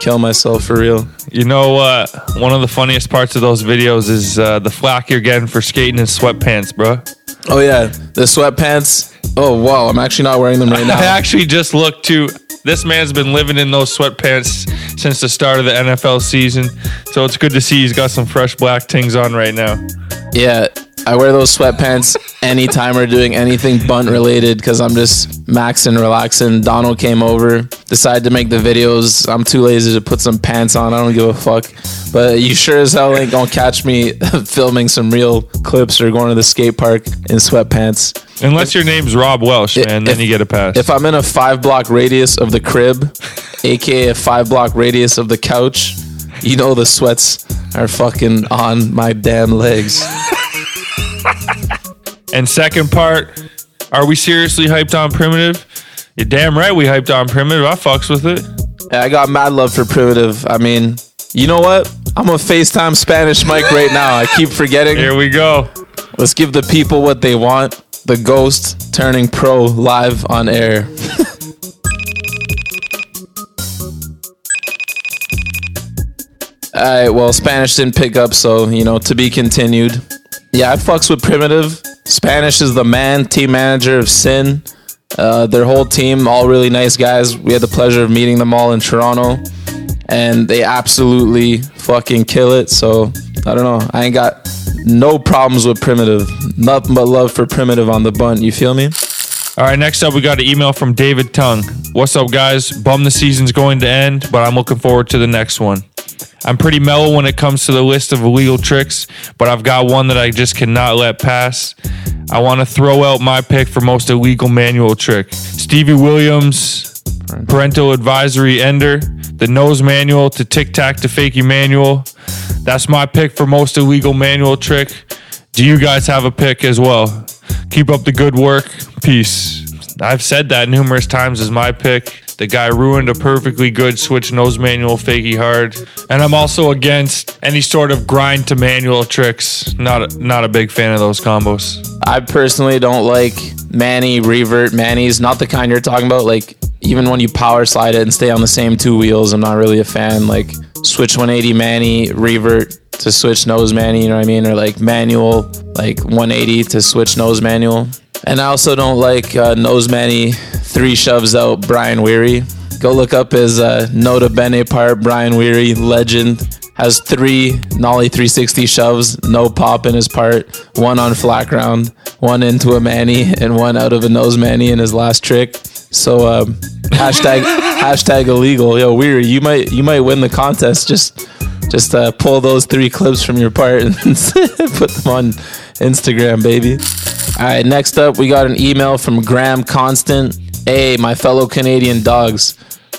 kill myself for real. You know, uh, one of the funniest parts of those videos is uh, the flack you're getting for skating in sweatpants, bro. Oh yeah, the sweatpants. Oh wow, I'm actually not wearing them right now. I actually just looked to. This man's been living in those sweatpants since the start of the NFL season, so it's good to see he's got some fresh black tings on right now. Yeah, I wear those sweatpants anytime we're doing anything bunt related because I'm just maxing, relaxing. Donald came over, decided to make the videos. I'm too lazy to put some pants on. I don't give a fuck. But you sure as hell ain't gonna catch me filming some real clips or going to the skate park in sweatpants. Unless your name's Rob Welsh, man, then if- you get a pass. If I'm in a five block radius of the crib, aka a five block radius of the couch, you know the sweats are fucking on my damn legs. and second part, are we seriously hyped on Primitive? You're damn right we hyped on Primitive. I fucks with it. Yeah, I got mad love for primitive. I mean, you know what? I'm a FaceTime Spanish mic right now. I keep forgetting. Here we go. Let's give the people what they want. The ghost turning pro live on air. Alright, well, Spanish didn't pick up, so, you know, to be continued. Yeah, I fucks with Primitive. Spanish is the man, team manager of Sin. Uh, their whole team, all really nice guys. We had the pleasure of meeting them all in Toronto, and they absolutely fucking kill it. So I don't know. I ain't got no problems with Primitive. Nothing but love for Primitive on the bunt. You feel me? All right, next up, we got an email from David Tung. What's up, guys? Bum the season's going to end, but I'm looking forward to the next one. I'm pretty mellow when it comes to the list of illegal tricks, but I've got one that I just cannot let pass. I want to throw out my pick for most illegal manual trick Stevie Williams, parental advisory ender, the nose manual to tic tac to fakey manual. That's my pick for most illegal manual trick. Do you guys have a pick as well? Keep up the good work. Peace. I've said that numerous times as my pick. The guy ruined a perfectly good switch nose manual fakey hard. And I'm also against any sort of grind to manual tricks. Not a, not a big fan of those combos. I personally don't like Manny, revert, Manny's, not the kind you're talking about. Like, even when you power slide it and stay on the same two wheels, I'm not really a fan. Like, switch 180 Manny, revert to switch nose Manny, you know what I mean? Or like manual, like 180 to switch nose manual. And I also don't like uh, nose Manny, three shoves out Brian Weary. Go look up his uh, Nota Bene part, Brian Weary, legend has three nollie 360 shoves, no pop in his part, one on flat ground, one into a Manny, and one out of a nose Manny in his last trick. So um, hashtag hashtag illegal. Yo, Weary, you might you might win the contest. Just just uh, pull those three clips from your part and put them on Instagram, baby. All right, next up, we got an email from Graham Constant. Hey, my fellow Canadian dogs.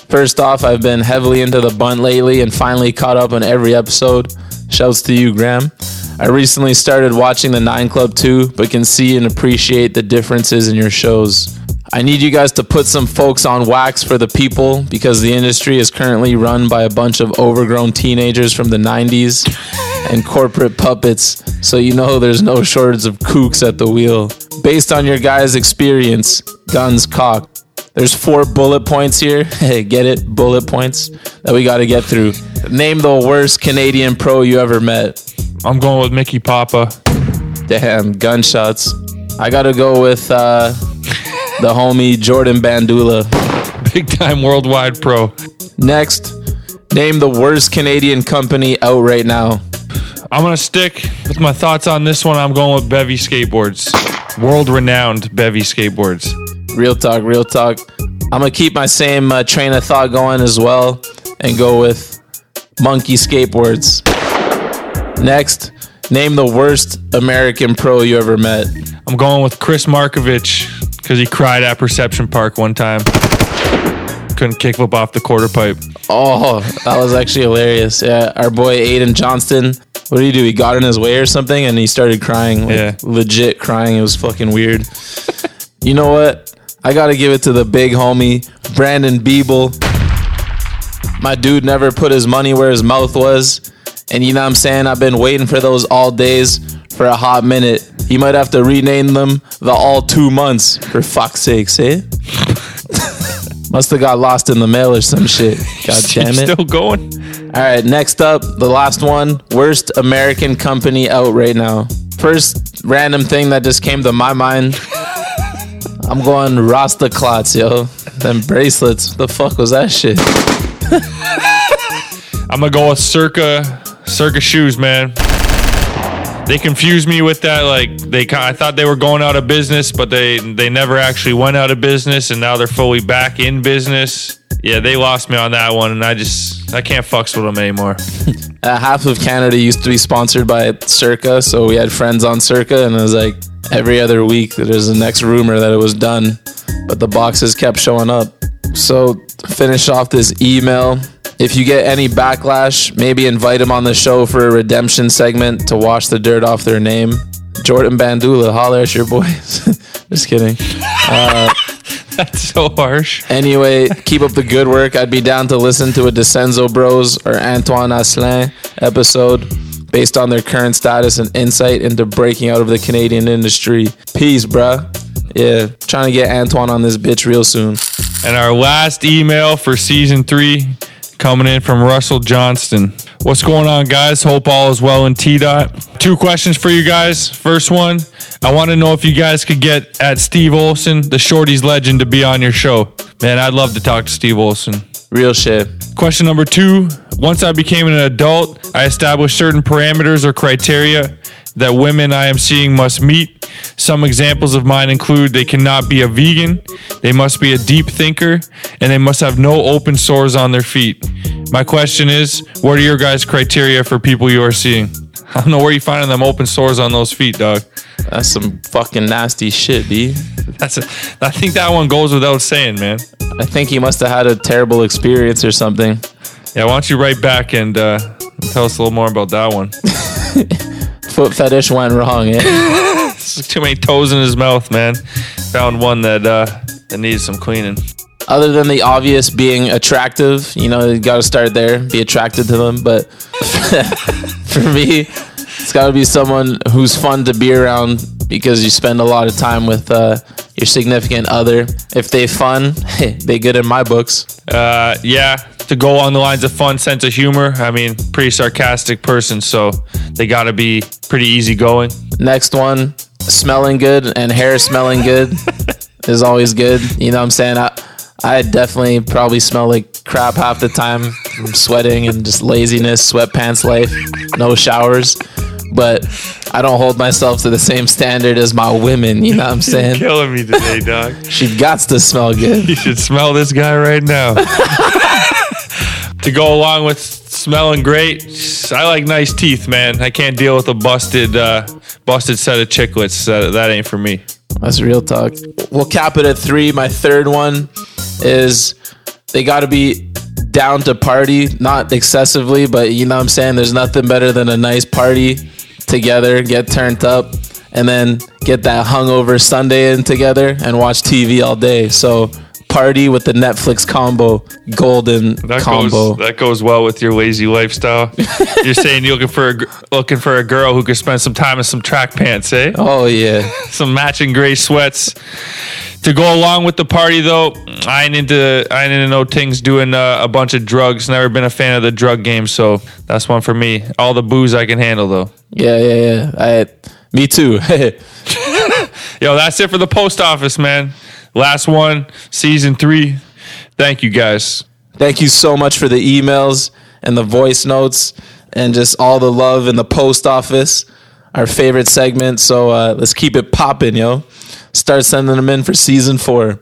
First off, I've been heavily into the bunt lately and finally caught up on every episode. Shouts to you, Graham. I recently started watching the Nine Club too, but can see and appreciate the differences in your shows. I need you guys to put some folks on wax for the people because the industry is currently run by a bunch of overgrown teenagers from the 90s and corporate puppets, so you know there's no shortage of kooks at the wheel. Based on your guys' experience, guns cocked. There's four bullet points here. Hey, get it? Bullet points that we got to get through. Name the worst Canadian pro you ever met. I'm going with Mickey Papa. Damn, gunshots. I got to go with uh, the homie Jordan Bandula. Big time worldwide pro. Next, name the worst Canadian company out right now. I'm gonna stick with my thoughts on this one. I'm going with Bevy Skateboards, world renowned Bevy Skateboards. Real talk, real talk. I'm gonna keep my same uh, train of thought going as well and go with Monkey Skateboards. Next, name the worst American pro you ever met. I'm going with Chris Markovich because he cried at Perception Park one time. couldn't kickflip off the quarter pipe. Oh, that was actually hilarious. Yeah, our boy Aiden Johnston. What did he do? He got in his way or something, and he started crying. Like, Yeah. legit crying. It was fucking weird. you know what? I gotta give it to the big homie Brandon Biebel. My dude never put his money where his mouth was, and you know what I'm saying. I've been waiting for those all days for a hot minute. He might have to rename them the all two months for fuck's sakes, eh? Must have got lost in the mail or some shit. God damn it. Still going. All right, next up, the last one. Worst American company out right now. First random thing that just came to my mind. I'm going Rastaclats, yo. Them bracelets. The fuck was that shit? I'm gonna go with Circa Circa shoes, man. They confused me with that. Like they, I thought they were going out of business, but they they never actually went out of business, and now they're fully back in business. Yeah, they lost me on that one, and I just I can't fucks with them anymore. Uh, half of Canada used to be sponsored by Circa, so we had friends on Circa, and it was like every other week there's the next rumor that it was done, but the boxes kept showing up. So finish off this email. If you get any backlash, maybe invite them on the show for a redemption segment to wash the dirt off their name. Jordan Bandula, holler at your boys. Just kidding. Uh, That's so harsh. Anyway, keep up the good work. I'd be down to listen to a Desenzo Bros or Antoine Asselin episode based on their current status and insight into breaking out of the Canadian industry. Peace, bruh. Yeah, trying to get Antoine on this bitch real soon. And our last email for season three coming in from Russell Johnston. What's going on, guys? Hope all is well in T Dot. Two questions for you guys. First one, I want to know if you guys could get at Steve Olson, the Shorties legend, to be on your show. Man, I'd love to talk to Steve Olson. Real shit. Question number two Once I became an adult, I established certain parameters or criteria that women I am seeing must meet. Some examples of mine include they cannot be a vegan, they must be a deep thinker, and they must have no open sores on their feet. My question is what are your guys' criteria for people you are seeing? I don't know where you finding them open sores on those feet, dog. That's some fucking nasty shit, B. That's a, I think that one goes without saying, man. I think he must have had a terrible experience or something. Yeah, why don't you write back and uh, tell us a little more about that one? Foot fetish went wrong, eh? Too many toes in his mouth, man. Found one that uh that needs some cleaning. other than the obvious being attractive, you know, you got to start there, be attracted to them. But for me, it's got to be someone who's fun to be around because you spend a lot of time with uh, your significant other. If they fun, they good in my books. Uh, yeah, to go on the lines of fun, sense of humor. I mean, pretty sarcastic person, so they got to be pretty easygoing. Next one, smelling good and hair smelling good is always good. You know what I'm saying? I, I definitely probably smell like crap half the time from sweating and just laziness, sweatpants life, no showers. But I don't hold myself to the same standard as my women. You know what I'm saying? Killing me today, dog. She got to smell good. you should smell this guy right now. to go along with smelling great, I like nice teeth, man. I can't deal with a busted, uh, busted set of chiclets. That, that ain't for me. That's real talk. We'll cap it at three. My third one is they got to be down to party, not excessively, but you know what I'm saying? There's nothing better than a nice party together, get turned up, and then get that hungover Sunday in together and watch TV all day. So, party with the Netflix combo, golden That combo. goes that goes well with your lazy lifestyle. You're saying you're looking for a looking for a girl who could spend some time in some track pants, eh? oh, yeah. Some matching gray sweats. To go along with the party, though, I ain't into I ain't into no things doing uh, a bunch of drugs. Never been a fan of the drug game, so that's one for me. All the booze I can handle, though. Yeah, yeah, yeah. I, me too. Yo, that's it for the post office, man. Last one, season three. Thank you guys. Thank you so much for the emails and the voice notes and just all the love in the post office. Our favorite segment. So uh, let's keep it popping, yo. Start sending them in for season four.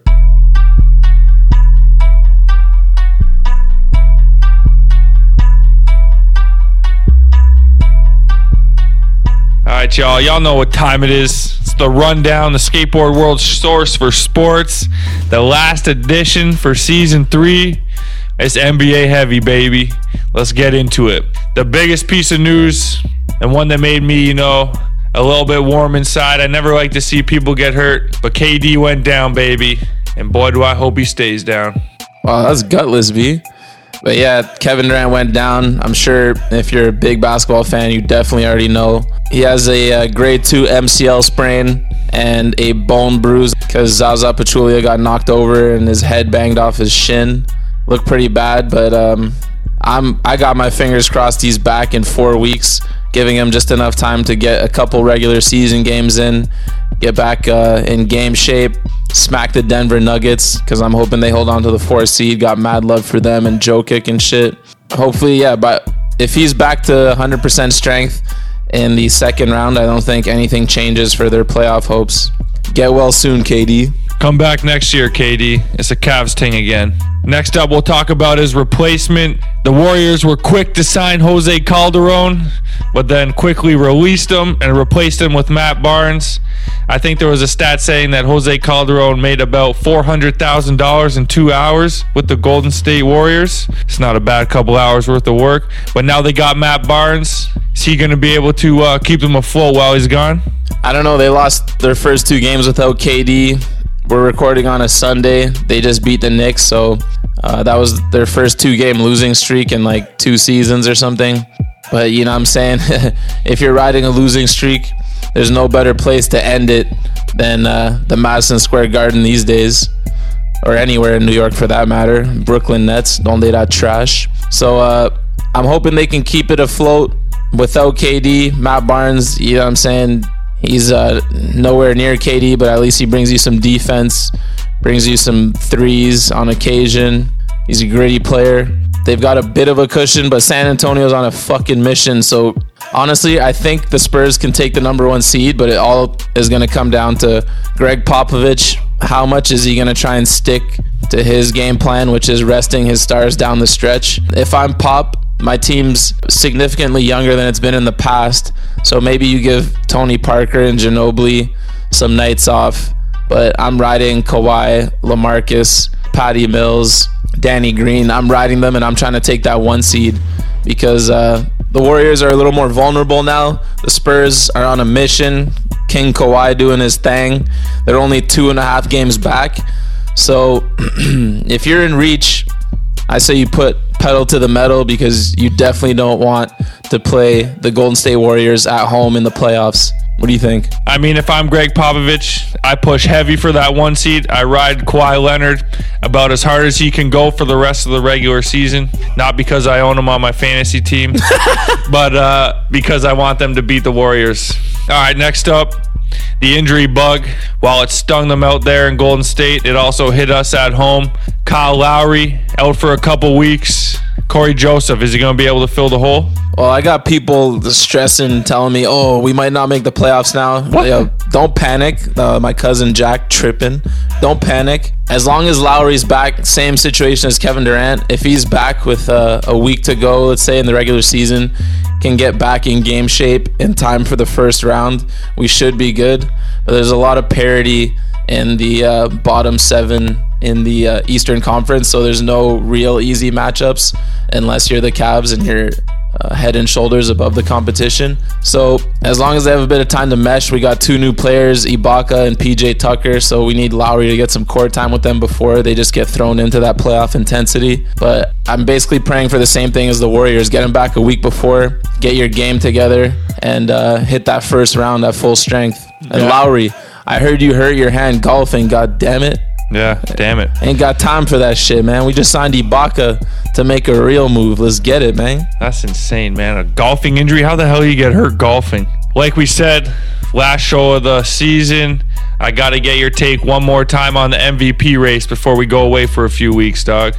Right, y'all. Y'all know what time it is. It's the rundown, the skateboard world source for sports. The last edition for season three. It's NBA heavy, baby. Let's get into it. The biggest piece of news, and one that made me, you know, a little bit warm inside. I never like to see people get hurt, but KD went down, baby. And boy, do I hope he stays down. Wow, that's gutless, B. But yeah, Kevin Durant went down. I'm sure if you're a big basketball fan, you definitely already know. He has a, uh grade two MCL sprain and a bone bruise because Zaza Pachulia got knocked over and his head banged off his shin. Looked pretty bad, but um, I'm I got my fingers crossed he's back in four weeks, giving him just enough time to get a couple regular season games in, get back uh, in game shape, smack the Denver Nuggets because I'm hoping they hold on to the four seed. Got mad love for them and Jokic and shit. Hopefully, yeah. But if he's back to 100% strength in the second round, I don't think anything changes for their playoff hopes. Get well soon, KD. Come back next year, KD. It's a Cavs thing again. Next up, we'll talk about his replacement. The Warriors were quick to sign Jose Calderon, but then quickly released him and replaced him with Matt Barnes. I think there was a stat saying that Jose Calderon made about $400,000 in two hours with the Golden State Warriors. It's not a bad couple hours worth of work, but now they got Matt Barnes. Is he going to be able to uh, keep them afloat while he's gone? I don't know. They lost their first two games without KD. We're recording on a Sunday. They just beat the Knicks, so uh, that was their first two game losing streak in like two seasons or something. But you know what I'm saying? if you're riding a losing streak, there's no better place to end it than uh, the Madison Square Garden these days, or anywhere in New York for that matter. Brooklyn Nets, don't they that trash? So uh, I'm hoping they can keep it afloat without KD. Matt Barnes, you know what I'm saying? He's uh, nowhere near KD, but at least he brings you some defense, brings you some threes on occasion. He's a gritty player. They've got a bit of a cushion, but San Antonio's on a fucking mission. So honestly, I think the Spurs can take the number one seed, but it all is going to come down to Gregg Popovich. How much is he going to try and stick to his game plan, which is resting his stars down the stretch? If I'm Pop, my team's significantly younger than it's been in the past. So maybe you give Tony Parker and Ginobili some nights off. But I'm riding Kawhi, LaMarcus, Patty Mills, Danny Green. I'm riding them and I'm trying to take that one seed because uh, the Warriors are a little more vulnerable now. The Spurs are on a mission. King Kawhi doing his thing. They're only two and a half games back. So if you're in reach, I say you put pedal to the metal because you definitely don't want to play the Golden State Warriors at home in the playoffs. What do you think? I mean, if I'm Gregg Popovich, I push heavy for that one seed. I ride Kawhi Leonard about as hard as he can go for the rest of the regular season. Not because I own him on my fantasy team, but uh, because I want them to beat the Warriors. All right, next up, the injury bug. While it stung them out there in Golden State, it also hit us at home. Kyle Lowry out for a couple weeks. Cory Joseph, is he going to be able to fill the hole? Well, I got people stressing, telling me, "Oh, we might not make the playoffs now." What? Yo, don't panic. Uh, my cousin Jack tripping. Don't panic. As long as Lowry's back, same situation as Kevin Durant. If he's back with uh, a week to go, let's say in the regular season, can get back in game shape in time for the first round, we should be good. But there's a lot of parity in the uh, bottom seven in the uh, Eastern Conference, so there's no real easy matchups unless you're the Cavs and you're uh, head and shoulders above the competition. So as long as they have a bit of time to mesh, we got two new players, Ibaka and PJ Tucker. So we need Lowry to get some court time with them before they just get thrown into that playoff intensity. But I'm basically praying for the same thing as the Warriors. Get them back a week before, get your game together, and uh, hit that first round at full strength. And Yeah. Lowry, I heard you hurt your hand golfing. God damn it. Yeah, damn it. Ain't got time for that shit, man. We just signed Ibaka to make a real move. Let's get it, man. That's insane, man. A golfing injury? How the hell you get hurt golfing? Like we said, last show of the season, I got to get your take one more time on the MVP race before we go away for a few weeks, dog.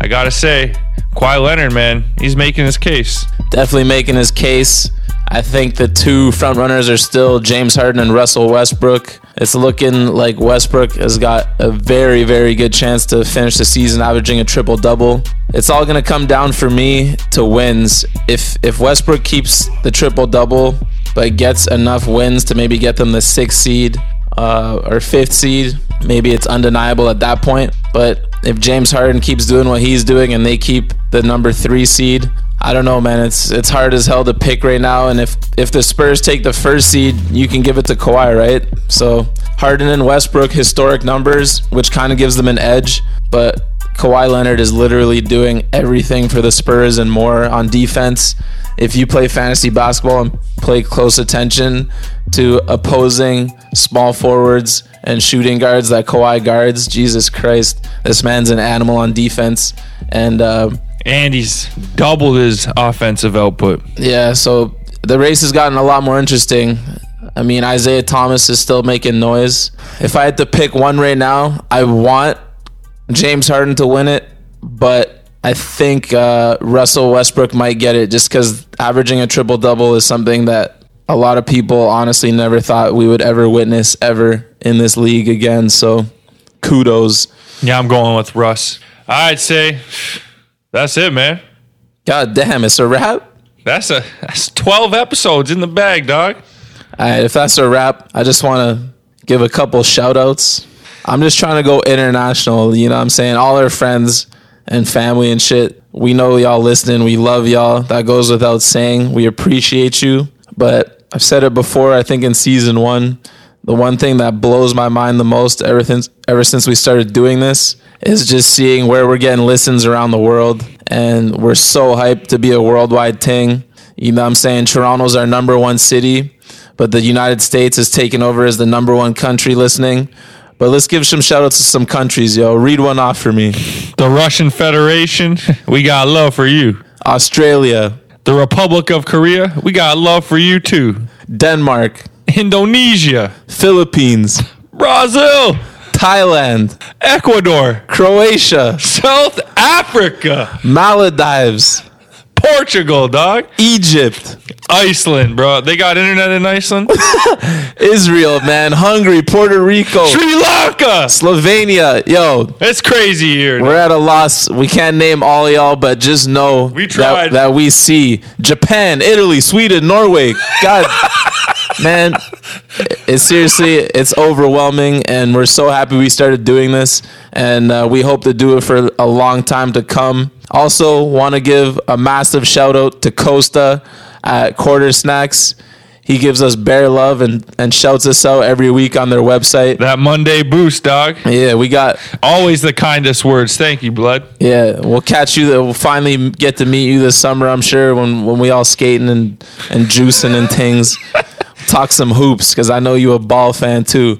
I got to say, Kawhi Leonard, man, he's making his case. Definitely making his case. I think the two front runners are still James Harden and Russell Westbrook. It's looking like Westbrook has got a very, very good chance to finish the season averaging a triple double. It's all gonna come down for me to wins. If if Westbrook keeps the triple double, but gets enough wins to maybe get them the sixth seed uh, or fifth seed, maybe it's undeniable at that point. But if James Harden keeps doing what he's doing and they keep the number three seed, I don't know, man. It's it's hard as hell to pick right now. And if if the Spurs take the first seed, you can give it to Kawhi, right? So Harden and Westbrook historic numbers, which kind of gives them an edge. But Kawhi Leonard is literally doing everything for the Spurs and more on defense. If you play fantasy basketball and play close attention to opposing small forwards and shooting guards that Kawhi guards, Jesus Christ, this man's an animal on defense. And uh, And he's doubled his offensive output. yeah, so the race has gotten a lot more interesting. I mean, Isaiah Thomas is still making noise. If I had to pick one right now, I want James Harden to win it, but I think uh, Russell Westbrook might get it just because averaging a triple double is something that a lot of people honestly never thought we would ever witness ever in this league again. So kudos. Yeah, I'm going with Russ. I'd say that's it, man. God damn, it's a wrap. That's a that's 12 episodes in the bag, dog. All right, if that's a wrap, I just want to give a couple shout outs. I'm just trying to go international, you know what I'm saying? All our friends and family and shit. We know y'all listening. We love y'all. That goes without saying. We appreciate you. But I've said it before, I think in season one, the one thing that blows my mind the most ever since ever since we started doing this is just seeing where we're getting listens around the world. And we're so hyped to be a worldwide thing. You know what I'm saying? Toronto's our number one city, but the United States is taking over as the number one country listening. But let's give some shout outs to some countries, yo. Read one off for me. The Russian Federation, we got love for you. Australia, The Republic of Korea, we got love for you too. Denmark, Indonesia, Philippines, Brazil, Thailand, Ecuador, Croatia, South Africa, Maldives, Portugal, dog. Egypt, Iceland, bro. They got internet in Iceland. Israel, man, Hungary, Puerto Rico, Sri Lanka. Slovenia. Yo, It's crazy here. we're at a loss. We can't name all y'all, but just know We that, tried. that we see Japan, Italy, Sweden, Norway. God, man, it's seriously, it's overwhelming, and we're so happy we started doing this, and uh, we hope to do it for a long time to come. Also, want to give a massive shout out to Costa at Quartersnacks. He gives us bare love and, and shouts us out every week on their website. That Monday boost, dog. Yeah, we got Always the kindest words. Thank you, blood. Yeah, we'll catch you. We'll finally get to meet you this summer. I'm sure when when we all skating and and juicing and things, talk some hoops because I know you a ball fan too.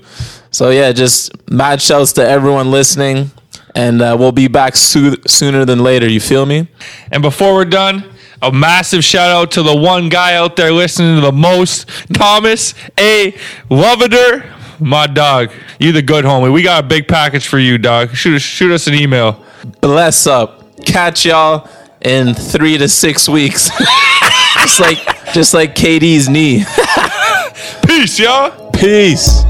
So yeah, just mad shouts to everyone listening, and uh, we'll be back soo- sooner than later. You feel me? And before we're done, a massive shout out to the one guy out there listening to the most, Thomas A. Loveder. My dog, you the good homie. We got a big package for you, dog. Shoot us, shoot us an email. Bless up. Catch y'all in three to six weeks. just like just like KD's knee. Peace, y'all. Peace.